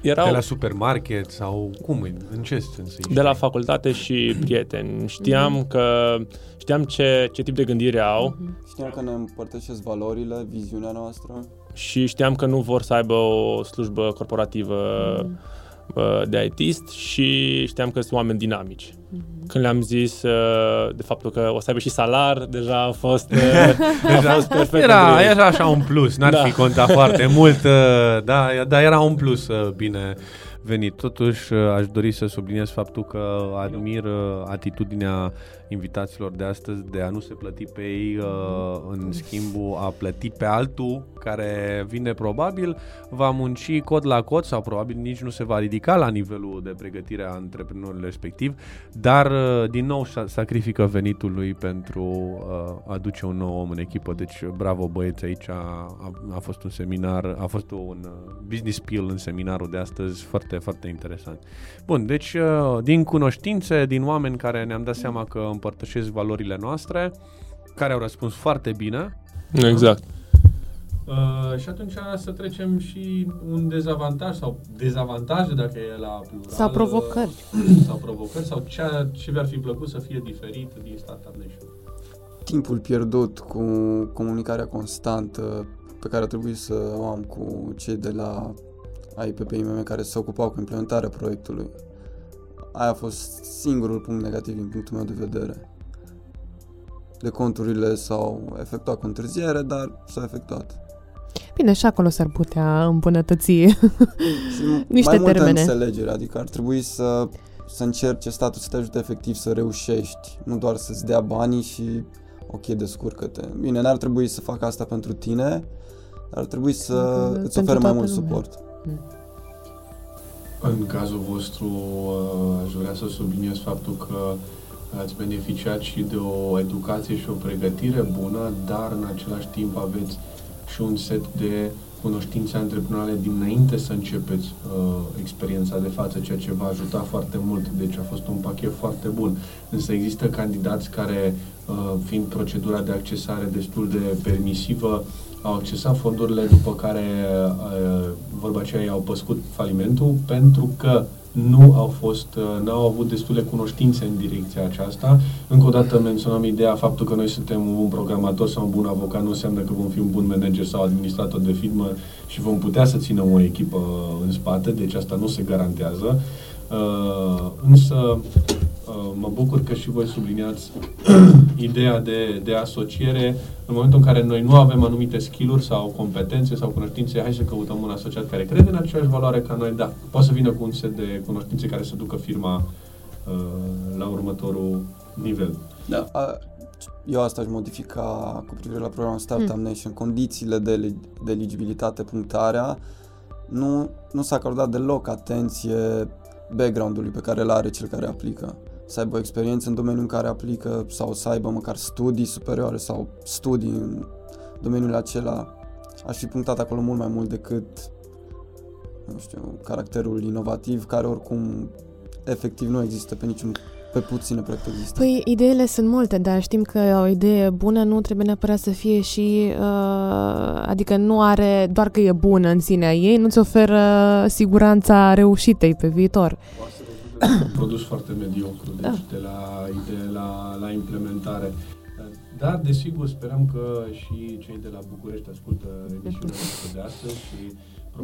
erau de la supermarket sau cum? În ce sens? îi de la știi? facultate și prieteni. Știam că știam ce, ce tip de gândire au Știam că ne împărtășesc valorile, viziunea noastră și știam că nu vor să aibă o slujbă corporativă uh, de ITist și știam că sunt oameni dinamici. Când le-am zis uh, de faptul că o să aibă și salar, deja a fost, uh, a fost perfect. Era, potrivit. era așa un plus, n-ar Da. fi contat foarte mult, uh, da, dar era un plus uh, bine venit. Totuși, uh, aș dori să subliniez faptul că admir uh, atitudinea invitaților de astăzi de a nu se plăti pe ei uh, în schimbul a plăti pe altul care vine probabil, va munci cod la cod sau probabil nici nu se va ridica la nivelul de pregătire a antreprenorului respectiv, dar uh, din nou sa- sacrifică venitul lui pentru uh, a aduce un nou om în echipă. Deci bravo băieți aici, a, a, a fost un seminar, a fost un uh, business pill în seminarul de astăzi, foarte, foarte interesant. Bun, deci uh, din cunoștințe, din oameni care ne-am dat seama că împărtășesc valorile noastre, care au răspuns foarte bine, Exact. Uh, și atunci să trecem și un dezavantaj sau dezavantaje dacă e la plural. Sau provocări. uh, Sau provocări sau ce, ce vi-ar fi plăcut să fie diferit din Startup Nation. timpul pierdut cu comunicarea constantă pe care a trebuit să o am cu cei de la AIPPIMM care se ocupau cu implementarea proiectului. Aia a fost singurul punct negativ din punctul meu de vedere. De conturile s-au efectuat cu întârziere, dar s-au efectuat. Bine, și acolo s-ar putea îmbunătăți. Și Niște mai multă termene. înțelegere, adică ar trebui să, să încerce statul să te ajute efectiv să reușești, nu doar să-ți dea banii și ok, descurcă-te. Bine, n-ar trebui să facă asta pentru tine, dar ar trebui să Pentru îți ofere mai toată mult lumea. suport. În cazul vostru, uh, aș vrea să subliniez faptul că ați beneficiat și de o educație și o pregătire bună, dar în același timp aveți și un set de cunoștințe antreprenoriale dinainte să începeți uh, experiența de față, ceea ce va ajuta foarte mult. Deci a fost un pachet foarte bun. Însă există candidați care, uh, fiind procedura de accesare destul de permisivă, au accesat fondurile, după care, uh, vorba aceea, i-au păscut falimentul pentru că nu au fost, uh, n-au avut destule cunoștințe în direcția aceasta. Încă o dată menționam ideea, faptul că noi suntem un bun programator sau un bun avocat nu înseamnă că vom fi un bun manager sau administrator de firmă și vom putea să ținem o echipă în spate, deci asta nu se garantează. Uh, însă uh, mă bucur că și voi subliniați ideea de, de asociere în momentul în care noi nu avem anumite skill-uri sau competențe sau cunoștințe, hai să căutăm un asociat care crede în aceeași valoare ca noi, da, poate să vină cu un set de cunoștințe care să ducă firma uh, la următorul nivel. Da. A, eu asta aș modifica cu privire la programul Startup Nation. Condițiile de, eli- de eligibilitate, punctarea, nu, nu s-a acordat deloc atenție background-ului pe care îl are cel care aplică. Să aibă o experiență în domeniul în care aplică sau să aibă măcar studii superioare sau studii în domeniul acela. Aș fi punctat acolo mult mai mult decât nu știu, caracterul inovativ care oricum efectiv nu există pe niciun pe puține proiecte există. Păi, ideile sunt multe, dar știm că o idee bună nu trebuie neapărat să fie și... Uh, adică nu are... Doar că e bună în sinea ei, nu-ți oferă siguranța reușitei pe viitor. Un produs foarte mediocru, deci Da. de la idee la, la implementare. Dar, desigur, sperăm că și cei de la București ascultă emisiunea noastră de astăzi și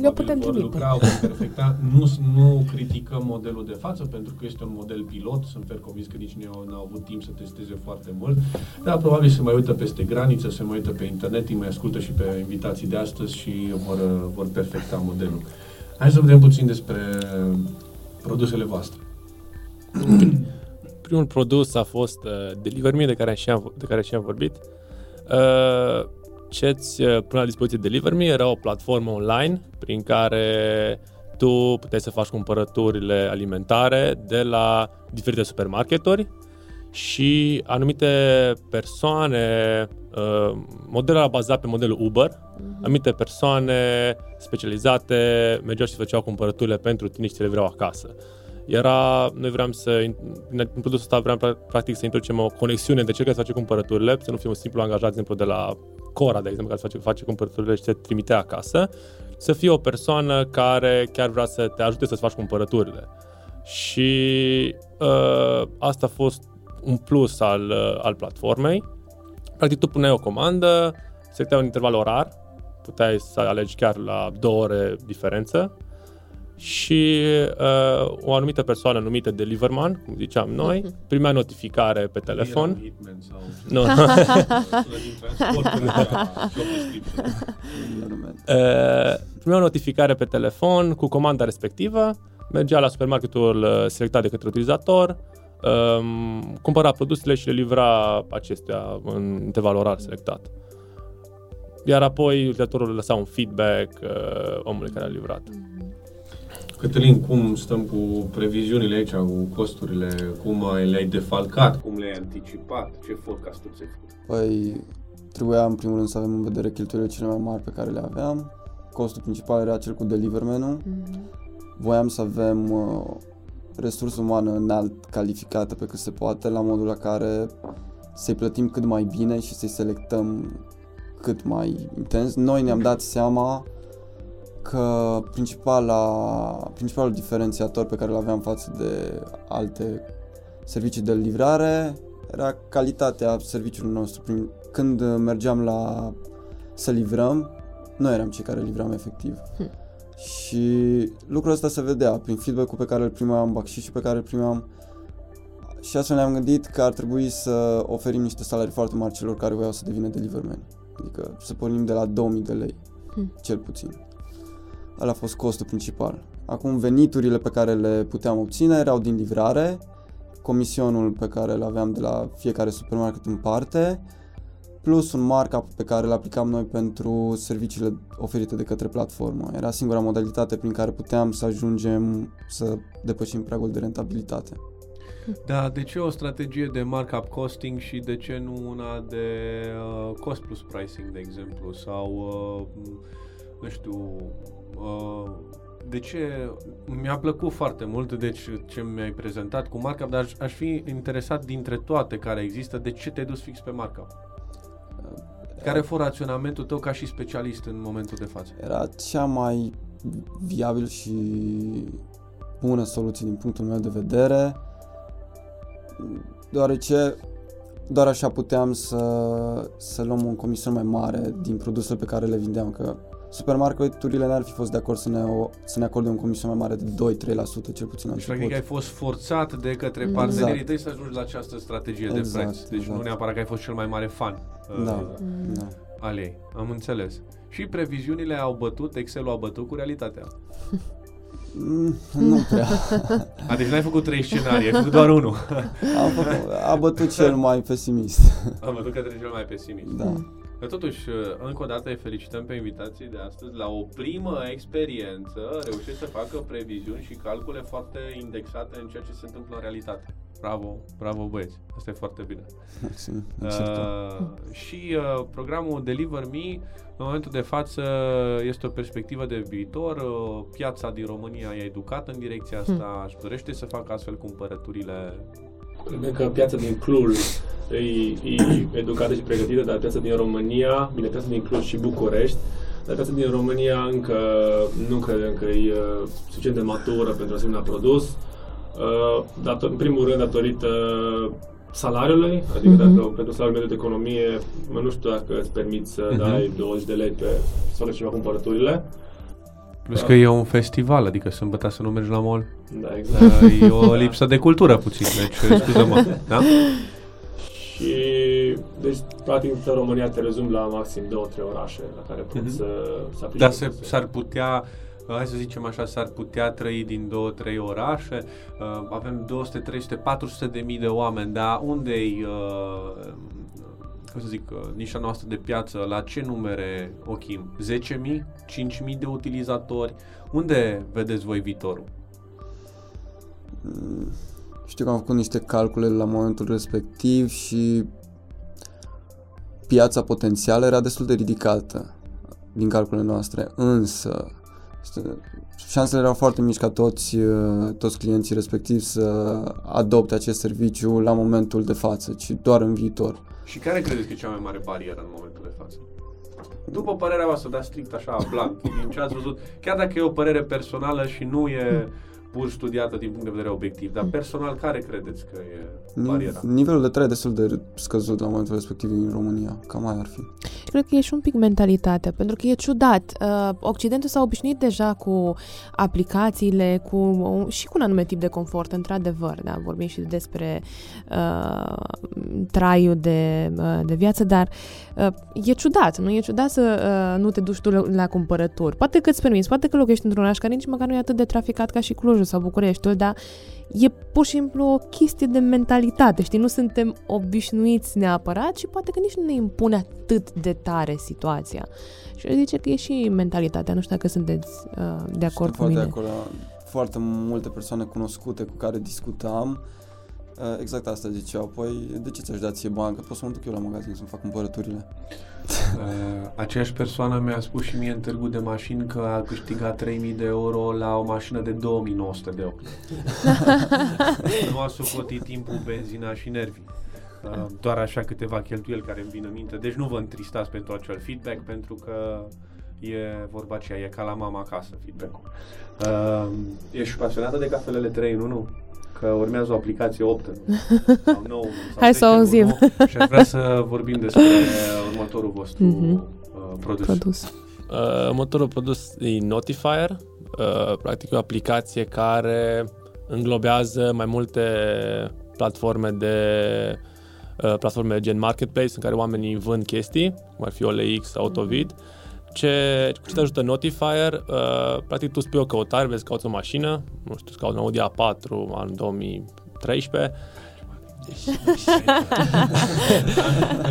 Le putem vor trimite. lucra, vor perfecta. Nu, nu criticăm modelul de față, pentru că este un model pilot. Sunt fer convins că nici nu au, n-au avut timp să testeze foarte mult. Dar probabil se mai uită peste graniță, se mai uită pe internet, îi mai ascultă și pe invitații de astăzi și vor, vor perfecta modelul. Hai să vedem puțin despre produsele voastre. Primul produs a fost uh, Deliver Me, de care și am, de care și am vorbit. Uh, ce-ți uh, pune la dispoziție Deliver Me era o platformă online prin care tu puteai să faci cumpărăturile alimentare de la diferite supermarketuri și anumite persoane, uh, modelul era bazat pe modelul Uber, anumite persoane specializate mergeau și făceau cumpărăturile pentru tine și ți le vreau acasă. Era, noi vreau să, în produsul ăsta vreau pra- practic să introducem o conexiune de cel care face cumpărăturile, să nu fie un simplu angajat, de exemplu, de la Cora, de exemplu, care face, face cumpărăturile și te trimite acasă, să fie o persoană care chiar vrea să te ajute să-ți faci cumpărăturile. Și uh, asta a fost un plus al, uh, al platformei. Practic, tu puneai o comandă, selectai un interval orar, puteai să alegi chiar la două ore diferență și uh, o anumită persoană numită Deliverman, cum ziceam noi, primea notificare pe telefon. Era un hitman sau Nu. sună din transport, până la job description. Element. Uh, primea o notificare pe telefon cu comanda respectivă, mergea la supermarketul uh, selectat de către utilizator, um, cumpăra produsele și le livra acestea în interval orar selectat. Iar apoi utilizatorul lăsa un feedback uh, omului care a livrat. Cătălin, cum stăm cu previziunile aici, cu costurile, cum ai, le-ai defalcat, cum le-ai anticipat, ce forecast-uri ți-ai făcut? Păi, trebuia în primul rând să avem în vedere cheltuielile cele mai mari pe care le aveam. Costul principal era cel cu deliverman Voiam să avem uh, resursă umană înalt calificată pe cât se poate, la modul la care să-i plătim cât mai bine și să-i selectăm cât mai intens. Noi ne-am dat seama că principala, principalul diferențiator pe care îl aveam față de alte servicii de livrare era calitatea serviciului nostru. Prin- Când uh, mergeam la să livrăm, noi eram cei care livram efectiv. Hm. Și lucrul ăsta se vedea prin feedback-ul pe care îl primeam, bacșișul pe care îl primeam. Și astfel ne-am gândit că ar trebui să oferim niște salarii foarte mari celor care voiau să devină deliverman. Adică să pornim de la 2000 de lei, Hm. cel puțin. Ăla a fost costul principal. Acum veniturile pe care le puteam obține erau din livrare, comisionul pe care îl aveam de la fiecare supermarket în parte, plus un markup pe care îl aplicam noi pentru serviciile oferite de către platformă. Era singura modalitate prin care puteam să ajungem să depășim pragul de rentabilitate. Da, de ce o strategie de markup costing și de ce nu una de uh, cost plus pricing, de exemplu? Sau, uh, nu știu, uh, de ce mi-a plăcut foarte mult deci ce mi-ai prezentat cu markup, dar aș, aș fi interesat dintre toate care există, de ce te-ai dus fix pe markup? Care a fost raționamentul tău ca și specialist în momentul de față? Era cea mai viabil și bună soluție din punctul meu de vedere, deoarece doar așa puteam să, să luăm un comision mai mare din produsele pe care le vindeam, că supermarketurile n-ar fi fost de acord să ne, o, să ne acorde un comision mai mare de 2-3% cel puțin la Și practic ai început. fost forțat de către Exact. partenerii tăi să ajungi la această strategie de Exact, preț. Deci exact. nu neapărat că ai fost cel mai mare fan uh, Da, da. al ei. Am înțeles. Și previziunile au bătut, Excel-ul a bătut cu realitatea. Mm, Nu prea. A, deci n-ai făcut trei scenarii, ai făcut doar unul. Am făcut, a bătut cel mai pesimist. Am bătut către cel mai pesimist. Da. Că totuși, încă o dată îi felicităm pe invitații de astăzi. La o primă experiență reușește să facă previziuni și calcule foarte indexate în ceea ce se întâmplă în realitate. Bravo, bravo băieți, asta e foarte bine. Mersi, mersi tu. Uh, și uh, programul Deliver Me, în momentul de față, este o perspectivă de viitor. Uh, piața din România e educată în direcția asta, își dorește să facă astfel cumpărăturile. Cred că piața din Cluj e, e educată și pregătită, dar piața din România, bine, piața din Cluj și București, dar piața din România încă nu credem că e uh, suficient de matură pentru asemenea produs. Uh, dator, în primul rând, datorită salariului, adică Mhm. dacă pentru salariul mediu de economie, mă nu știu dacă îți permiți să Mhm. dai 20 de lei pe să faci ceva cumpărăturile. Plus că e un festival, adică sâmbătă să nu mergi la mall. Da, exact. E o lipsă de cultură puțin, deci scuză-mă. Da? Și, deci, practic, în România te rezum la maxim 2-3 orașe la care poți Mhm. să, să aplici. Dar se, cursul. s-ar putea, uh, hai să zicem așa, s-ar putea trăi din două, trei orașe. Uh, avem 200, 300, 400 de mii de oameni, dar unde-i, uh, cum să zic, uh, nișa noastră de piață, la ce numere ochim? 10.000? 5.000 de utilizatori? Unde vedeți voi viitorul? Mm, Știu că am făcut niște calcule la momentul respectiv și piața potențială era destul de ridicată din calculele noastre, însă este- șansele erau foarte mici ca toți, uh, toți clienții respectivi să adopte acest serviciu la momentul de față, ci doar în viitor. Și care credeți că e cea mai mare barieră în momentul de față? După părerea voastră, dar strict așa, blanc, din ce ați văzut, chiar dacă e o părere personală și nu e pur studiată din punct de vedere obiectiv, dar personal, care credeți că e bariera? Nivelul de trai destul de scăzut la momentul respectiv în România, cam aia ar fi. Cred că e și un pic mentalitatea, pentru că e ciudat. Uh, Occidentul s-a obișnuit deja cu aplicațiile, cu și cu un anume tip de confort, într-adevăr, da, vorbim și despre uh, traiul de, uh, de viață, dar uh, e ciudat, nu? E ciudat să uh, nu te duci tu la, la cumpărături. Poate că îți permiți, poate că locuiești într-un oraș care nici măcar nu e atât de traficat ca și Clujul sau Bucureștiul, dar e pur și simplu o chestie de mentalitate, știi? Nu suntem obișnuiți neapărat și poate că nici nu ne impune atât de tare situația. Și eu zice că e și mentalitatea, nu știu dacă sunteți uh, de acord Sunt cu mine. foarte acolo. Foarte multe persoane cunoscute cu care discutam uh, exact asta ziceau. Păi, de ce ți-aș da ție bani? Că pot să mă duc eu la magazin să-mi fac cumpărăturile. Uh, aceeași persoană mi-a spus și mie în târgu de mașini că a câștigat 3000 de euro la o mașină de 2900 de euro. nu a socotit timpul, benzina și nervii. Uh, doar așa câteva cheltuieli care îmi vin în minte. Deci nu vă întristați pentru acel feedback, pentru că e vorba aceea, e ca la mama acasă feedback-ul. Uh, ești pasionată de cafelele 3 în 1? Că urmează o aplicație 8 sau 9 sau Hai să 10 în auzim. 1 și aș vrea să vorbim despre următorul vostru Mhm. uh, produs. Produs. Uh, următorul produs e Notifier, uh, practic o aplicație care înglobează mai multe platforme de uh, platforme gen Marketplace în care oamenii vând chestii, cum ar fi OLX, Autovid. Ce, cu ce te ajută Notifier? Uh, practic tu spui o căutare, vezi că cauți o mașină, nu știu, îți cauți un Audi A4 an 2013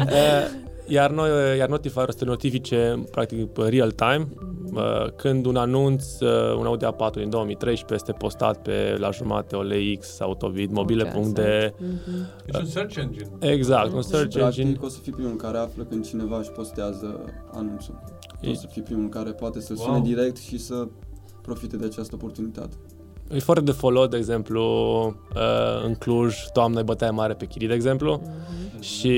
Uh, iar noi, iar Notifier o să te notifice practic real time uh, când un anunț, uh, un Audi A4 din 2013 este postat pe la jumate OLX, Autovid, mobile.de Mhm. Deci un search engine. Exact, un Și search practic engine. o să fii primul care află când cineva își postează anunțul. Tu E- o să fii primul care poate să-l Wow. sune direct și să profite de această oportunitate. E foarte de folos, de exemplu, uh, în Cluj, toamnă e bătaie mare pe chirii, de exemplu, și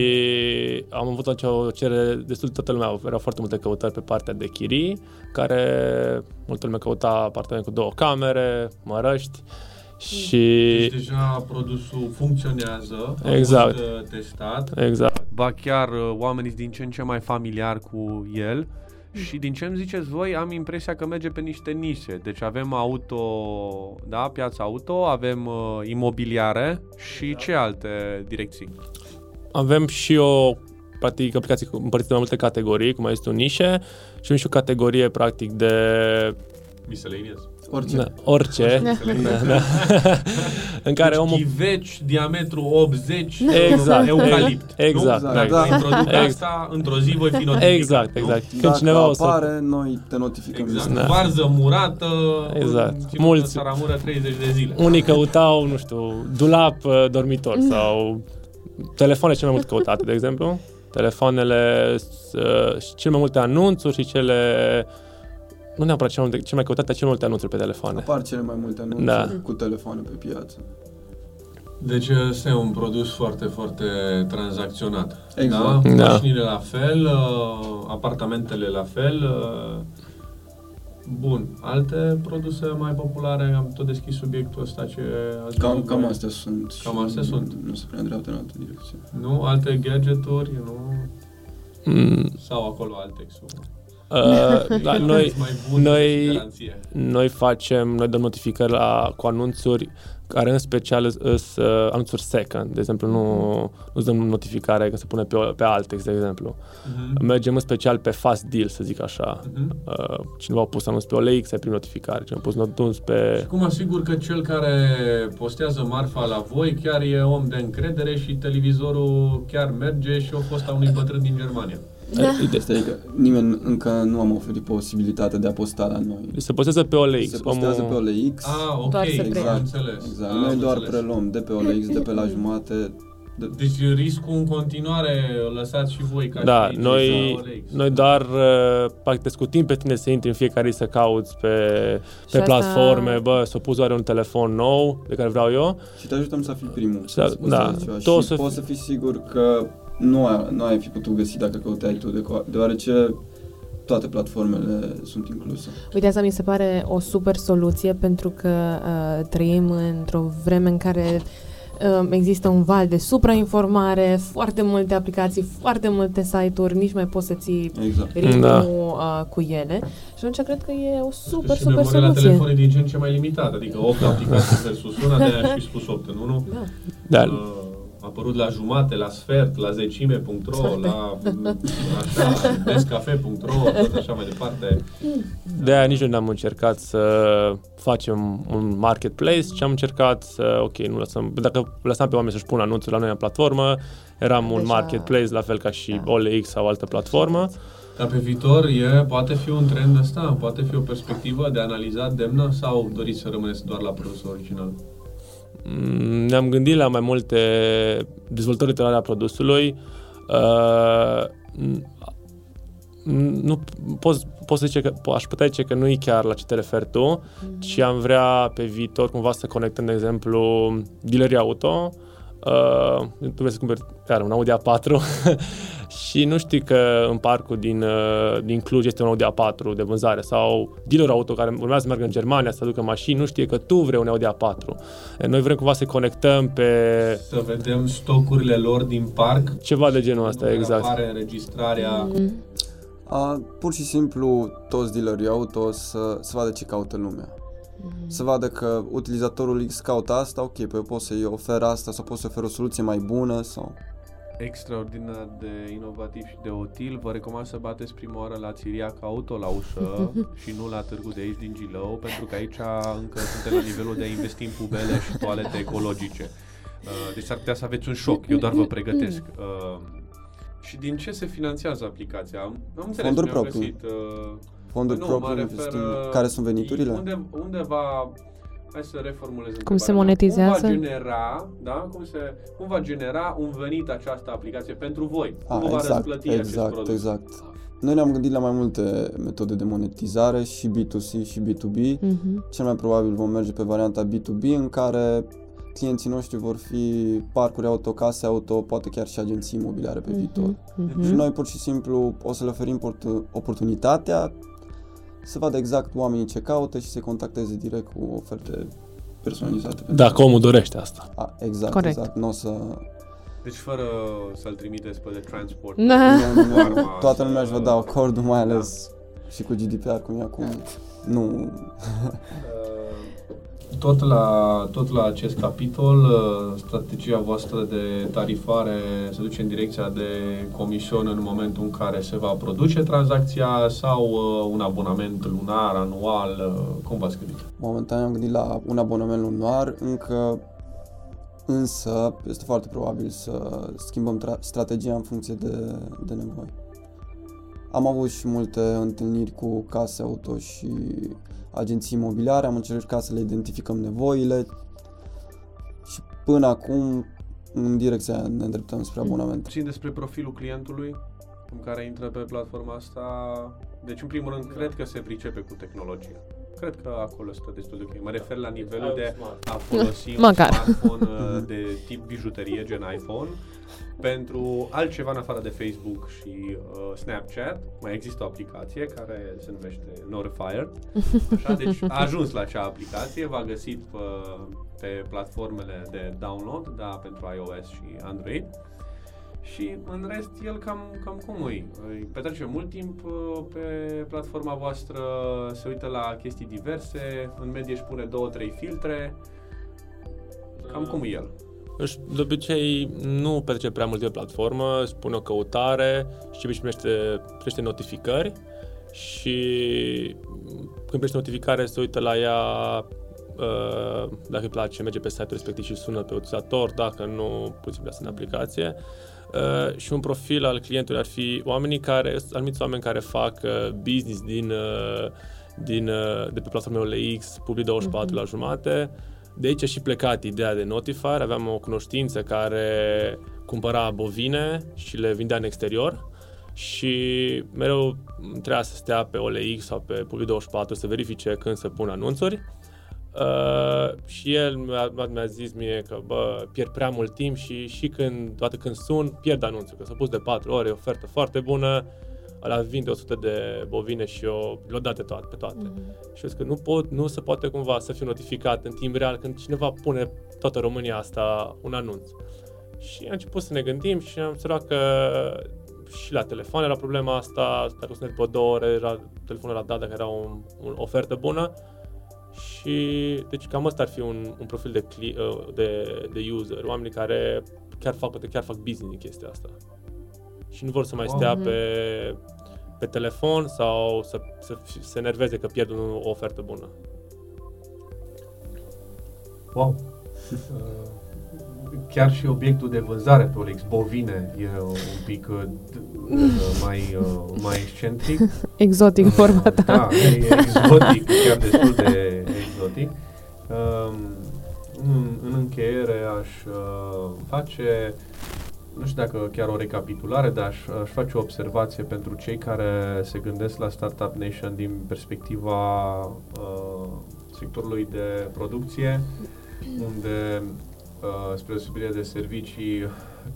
am avut atunci o cerere destul de toată lumea, erau foarte multe căutări pe partea de chirii, care multă lume căuta apartament cu două camere, mărăști, și... Deci deja produsul funcționează, a Exact. fost uh, testat. Exact. Ba chiar uh, oamenii sunt din ce în ce mai familiari cu el și din ce îmi ziceți voi, am impresia că merge pe niște nișe. Deci avem auto, da, piața auto, avem uh, imobiliare și ce alte direcții? Avem și o practic aplicații împărțite în mai multe categorii, cum este un nișe, și avem și o categorie practic de Miscellaneous. Orice. da, orice, da, da. în care deci, omul Ghiveci, diametru 80, Exact, eucalipt. exact, nu? exact. Dacă Da. introduc Exact. asta, într-o zi voi fi notificat. Exact, nu? exact. Când Dacă cineva o să apare, noi te notificăm. Exact. Da. Varză murată, Exact. ținută Mulți- saramură 30 de zile. unii căutau, nu știu, dulap uh, dormitor sau telefoane cele mai mult căutate, de exemplu. Telefoanele, uh, și cele mai multe anunțuri și cele nu neapărat cele, mai multe, cele mai căutate, cele mai multe anunțuri pe telefoane. Apar cele mai multe anunțuri Da. cu telefoane pe piață. Deci este un produs foarte, foarte tranzacționat. Exact. Da? Da. Mașinile la fel, uh, apartamentele la fel. uh, Bun. Alte produse mai populare, am tot deschis subiectul ăsta ce ați Cam, văzut cam voi. astea sunt. Cam și astea sunt. Nu se prea îndreaptă în altă direcție. Nu? Alte gadgeturi, nu? Mm, Sau acolo Altexul? Uh, da, noi, mai bun noi- și garanție. noi facem, noi dăm notificări la, cu anunțuri care în special sunt uh, anunțuri second. De exemplu, nu, nu dăm notificare când se pune pe, pe Altex, de exemplu. Mhm. Mergem în special pe fast deal, să zic așa. Mhm. Uh, cineva a pus anunț pe OLX, ai primit notificare. Cineva a pus anunț pe... Și cum asigur că cel care postează marfa la voi chiar e om de încredere și televizorul chiar merge și a fost a unui bătrân din Germania? Uite, Asta e că nimeni încă nu am oferit posibilitatea de a posta la noi. se postează pe OLX. Se postează pe OLX. Ah, ok, Doar să exact. preia. am înțeles. Exact. Ah, Noi am doar înțeles. preluăm de pe OLX, de pe la jumate. De... Deci riscul în continuare îl lăsați și voi ca Da, și noi, la OLX. noi doar uh, practic te scutim pe tine să intri în fiecare zi să cauți pe, pe asta- platforme, bă, să pus oare un telefon nou de care vreau eu. Și te ajutăm să fii primul. Să- să da, postezi ceva. tot și să poți fi- să fii sigur că nu ai, nu ai fi putut găsi dacă căutai tu, de, deoarece toate platformele sunt incluse. Uite, asta mi se pare o super soluție pentru că uh, trăim într-o vreme în care uh, există un val de suprainformare, foarte multe aplicații, foarte multe site-uri, nici mai poți să ții Exact. ritmul Da. uh, cu ele. Și atunci cred că e o super, și super memoria la soluție. telefon e din ce în ce mai limitată, adică 8 aplicații versus una, de aș fi spus 8 în 1. Da. Da, Uh, a apărut la jumate, la sfert, la zecime.ro, la așa, descafe.ro, tot așa mai departe. de aia nici noi n-am încercat să facem un marketplace, ci am încercat să, ok, nu lăsăm, dacă lăsam pe oameni să-și pună anunțuri la noi în platformă, eram un Deja- marketplace, la fel ca și Da. OLX sau altă platformă. Dar pe viitor e, poate fi un trend ăsta, poate fi o perspectivă de analizat demnă sau doriți să rămâneți doar la produsul original? Mm, Ne-am gândit la mai multe dezvoltări ulterioare a produsului. Uh, n- nu pot, pot să zice că, po- aș putea zice că nu e chiar la ce te referi tu, ci am vrea pe viitor cumva să conectăm, de exemplu, dealerii auto. Uh, tu vrei să cumperi chiar un Audi A4 și nu știi că în parcul din, uh, din Cluj este un Audi A4 de vânzare sau dealer auto care urmează să meargă în Germania să aducă mașini, nu știe că tu vrei un Audi A4. Noi vrem cumva să conectăm pe Să vedem stocurile lor din parc. ceva de genul ăsta, nu exact. apare înregistrarea. A, pur și simplu toți dealerii auto să, să vadă ce caută lumea. Să vadă că utilizatorul X caută asta, ok, păi eu pot să-i ofer asta sau pot să ofer o soluție mai bună sau... Extraordinar de inovativ și de util. Vă recomand să bateți prima oară la Țiriac Auto la ușă și nu la târgul de aici din Gilău, pentru că aici încă suntem la nivelul de a investi în pubele și toalete ecologice. Uh, Deci s-ar putea să aveți un șoc. Eu doar vă pregătesc. Uh, Și din ce se finanțează aplicația? Am, am înțeles, Fonduri mi-am proprii. Găsit, uh, Fonduri nu, proprii, mă investim... refer, uh, Care sunt veniturile? Unde, unde va... Hai să reformulez Cum se întrebarea. monetizează? Cum va genera, da? Cum, se, cum va genera un venit această aplicație pentru voi? Cum A, vă va exact, răsplăti acest exact, produs? exact. Noi ne-am gândit la mai multe metode de monetizare, și B2C și B2B. Mhm. Cel mai probabil vom merge pe varianta B2B în care clienții noștri vor fi parcuri auto, case auto, poate chiar și agenții imobiliare pe viitor. Mhm. Și noi pur și simplu o să le oferim portu- oportunitatea să vadă exact oamenii ce caută și să contacteze direct cu oferte personalizate. pentru Dacă omul dorește asta. A, exact, Corect. exact. Nu o să... Deci fără să-l trimiteți pe de transport. Da. Nu, nu, nu. Arma Toată să- lumea își va da acordul, mai ales și cu GDPR cum e acum. Nu, Tot la, tot la acest capitol, uh, strategia voastră de tarifare se duce în direcția de comision în momentul în care se va produce tranzacția sau uh, un abonament lunar, anual, uh, cum v-ați gândit? Momentan am gândit la un abonament lunar, încă însă este foarte probabil să schimbăm tra- strategia în funcție de, de nevoi. Am avut și multe întâlniri cu case auto și agenții imobiliare, am încercat să le identificăm nevoile și până acum în direcția aia ne îndreptăm spre abonament. Puțin despre profilul clientului în care intră pe platforma asta. Deci, în primul rând, cred că se pricepe cu tehnologia. cred că acolo stă destul de ok. Mă refer la nivelul de a folosi un Măcar. smartphone uh, de tip bijuterie, gen iPhone, pentru altceva în afară de Facebook și uh, Snapchat. Mai există o aplicație care se numește Notifier. Așa, deci a ajuns la acea aplicație, v-a găsit pe, pe platformele de download, da, pentru iOS și Android. Și în rest, el cam, cam cum îi? Îi petrece mult timp uh, pe platforma voastră, se uită la chestii diverse, în medie își pune două, trei filtre. Cam cum e el? Își, de obicei nu petrece prea mult timp pe platformă, își pune o căutare și își primește, primește notificări și când primește notificare se uită la ea uh, dacă îi place, merge pe site-ul respectiv și sună pe utilizator, dacă nu, puțin să în aplicație. Uh, și un profil al clientului ar fi oamenii care, sunt anumiți oameni care fac uh, business din, uh, din, uh, de pe platformele OLX, Publi24 Mhm. la jumate, de aici a și plecat ideea de Notifier. Aveam o cunoștință care cumpăra bovine și le vindea în exterior și mereu trebuia să stea pe OLX sau pe Publi24 să verifice când se pun anunțuri. Uh, și el mi-a, mi-a zis mie că bă, pierd prea mult timp și și când, toată când sun, pierd anunțul, că s-a pus de 4 ore, e o ofertă foarte bună, ăla vinde 100 de bovine și eu le-o date toate, pe toate. Mhm. Și eu zic că nu, pot, nu se poate cumva să fiu notificat în timp real când cineva pune toată România asta un anunț. Și am început să ne gândim și am observat că și la telefon era problema asta, dacă sunai după două ore, era, telefonul era dat dacă era un, un ofertă bună. Și deci cam ăsta ar fi un, un profil de, cli, uh, de, de user, oamenii care chiar fac, poate chiar fac business din chestia asta. Și nu vor să mai Wow. stea Mhm. pe, pe telefon sau să, să fi- se enerveze că pierd un- o ofertă bună. Wow! Uh, Chiar și obiectul de vânzare pe OLX, bovine, e un pic uh, d- uh, mai, uh, mai excentric. Exotic vorba ta. Da, e, e exotic, chiar destul de exotic. Um, în, în încheiere aș uh, face, nu știu dacă chiar o recapitulare, dar aș, aș face o observație pentru cei care se gândesc la Startup Nation din perspectiva uh, sectorului de producție, unde uh, spre deosebire de servicii,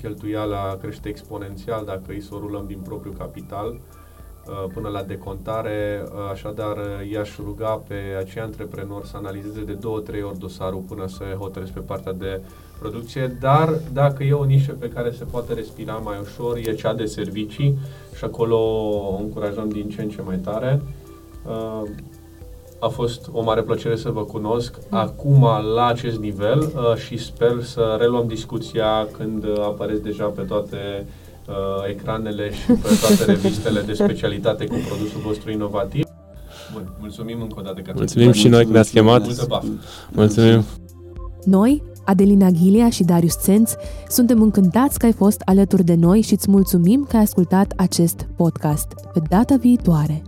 cheltuiala crește exponențial dacă îi să o rulăm din propriul capital uh, până la decontare, uh, așadar uh, i-aș ruga pe acei antreprenori să analizeze de două, trei ori dosarul până să hotărăsc pe partea de producție, dar dacă e o nișă pe care se poate respira mai ușor, e cea de servicii și acolo o încurajăm din ce în ce mai tare. Uh, a fost o mare plăcere să vă cunosc acum la acest nivel uh, și sper să reluăm discuția când uh, apăreți deja pe toate uh, ecranele și pe toate revistele de specialitate cu produsul vostru inovativ. Bun, mulțumim încă o dată că ați Mulțumim venit. și noi că ne-ați chemat. Multă baftă! Mulțumim! Noi, Adelina Ghilia și Darius Țenț, suntem încântați că ai fost alături de noi și îți mulțumim că ai ascultat acest podcast. Pe data viitoare!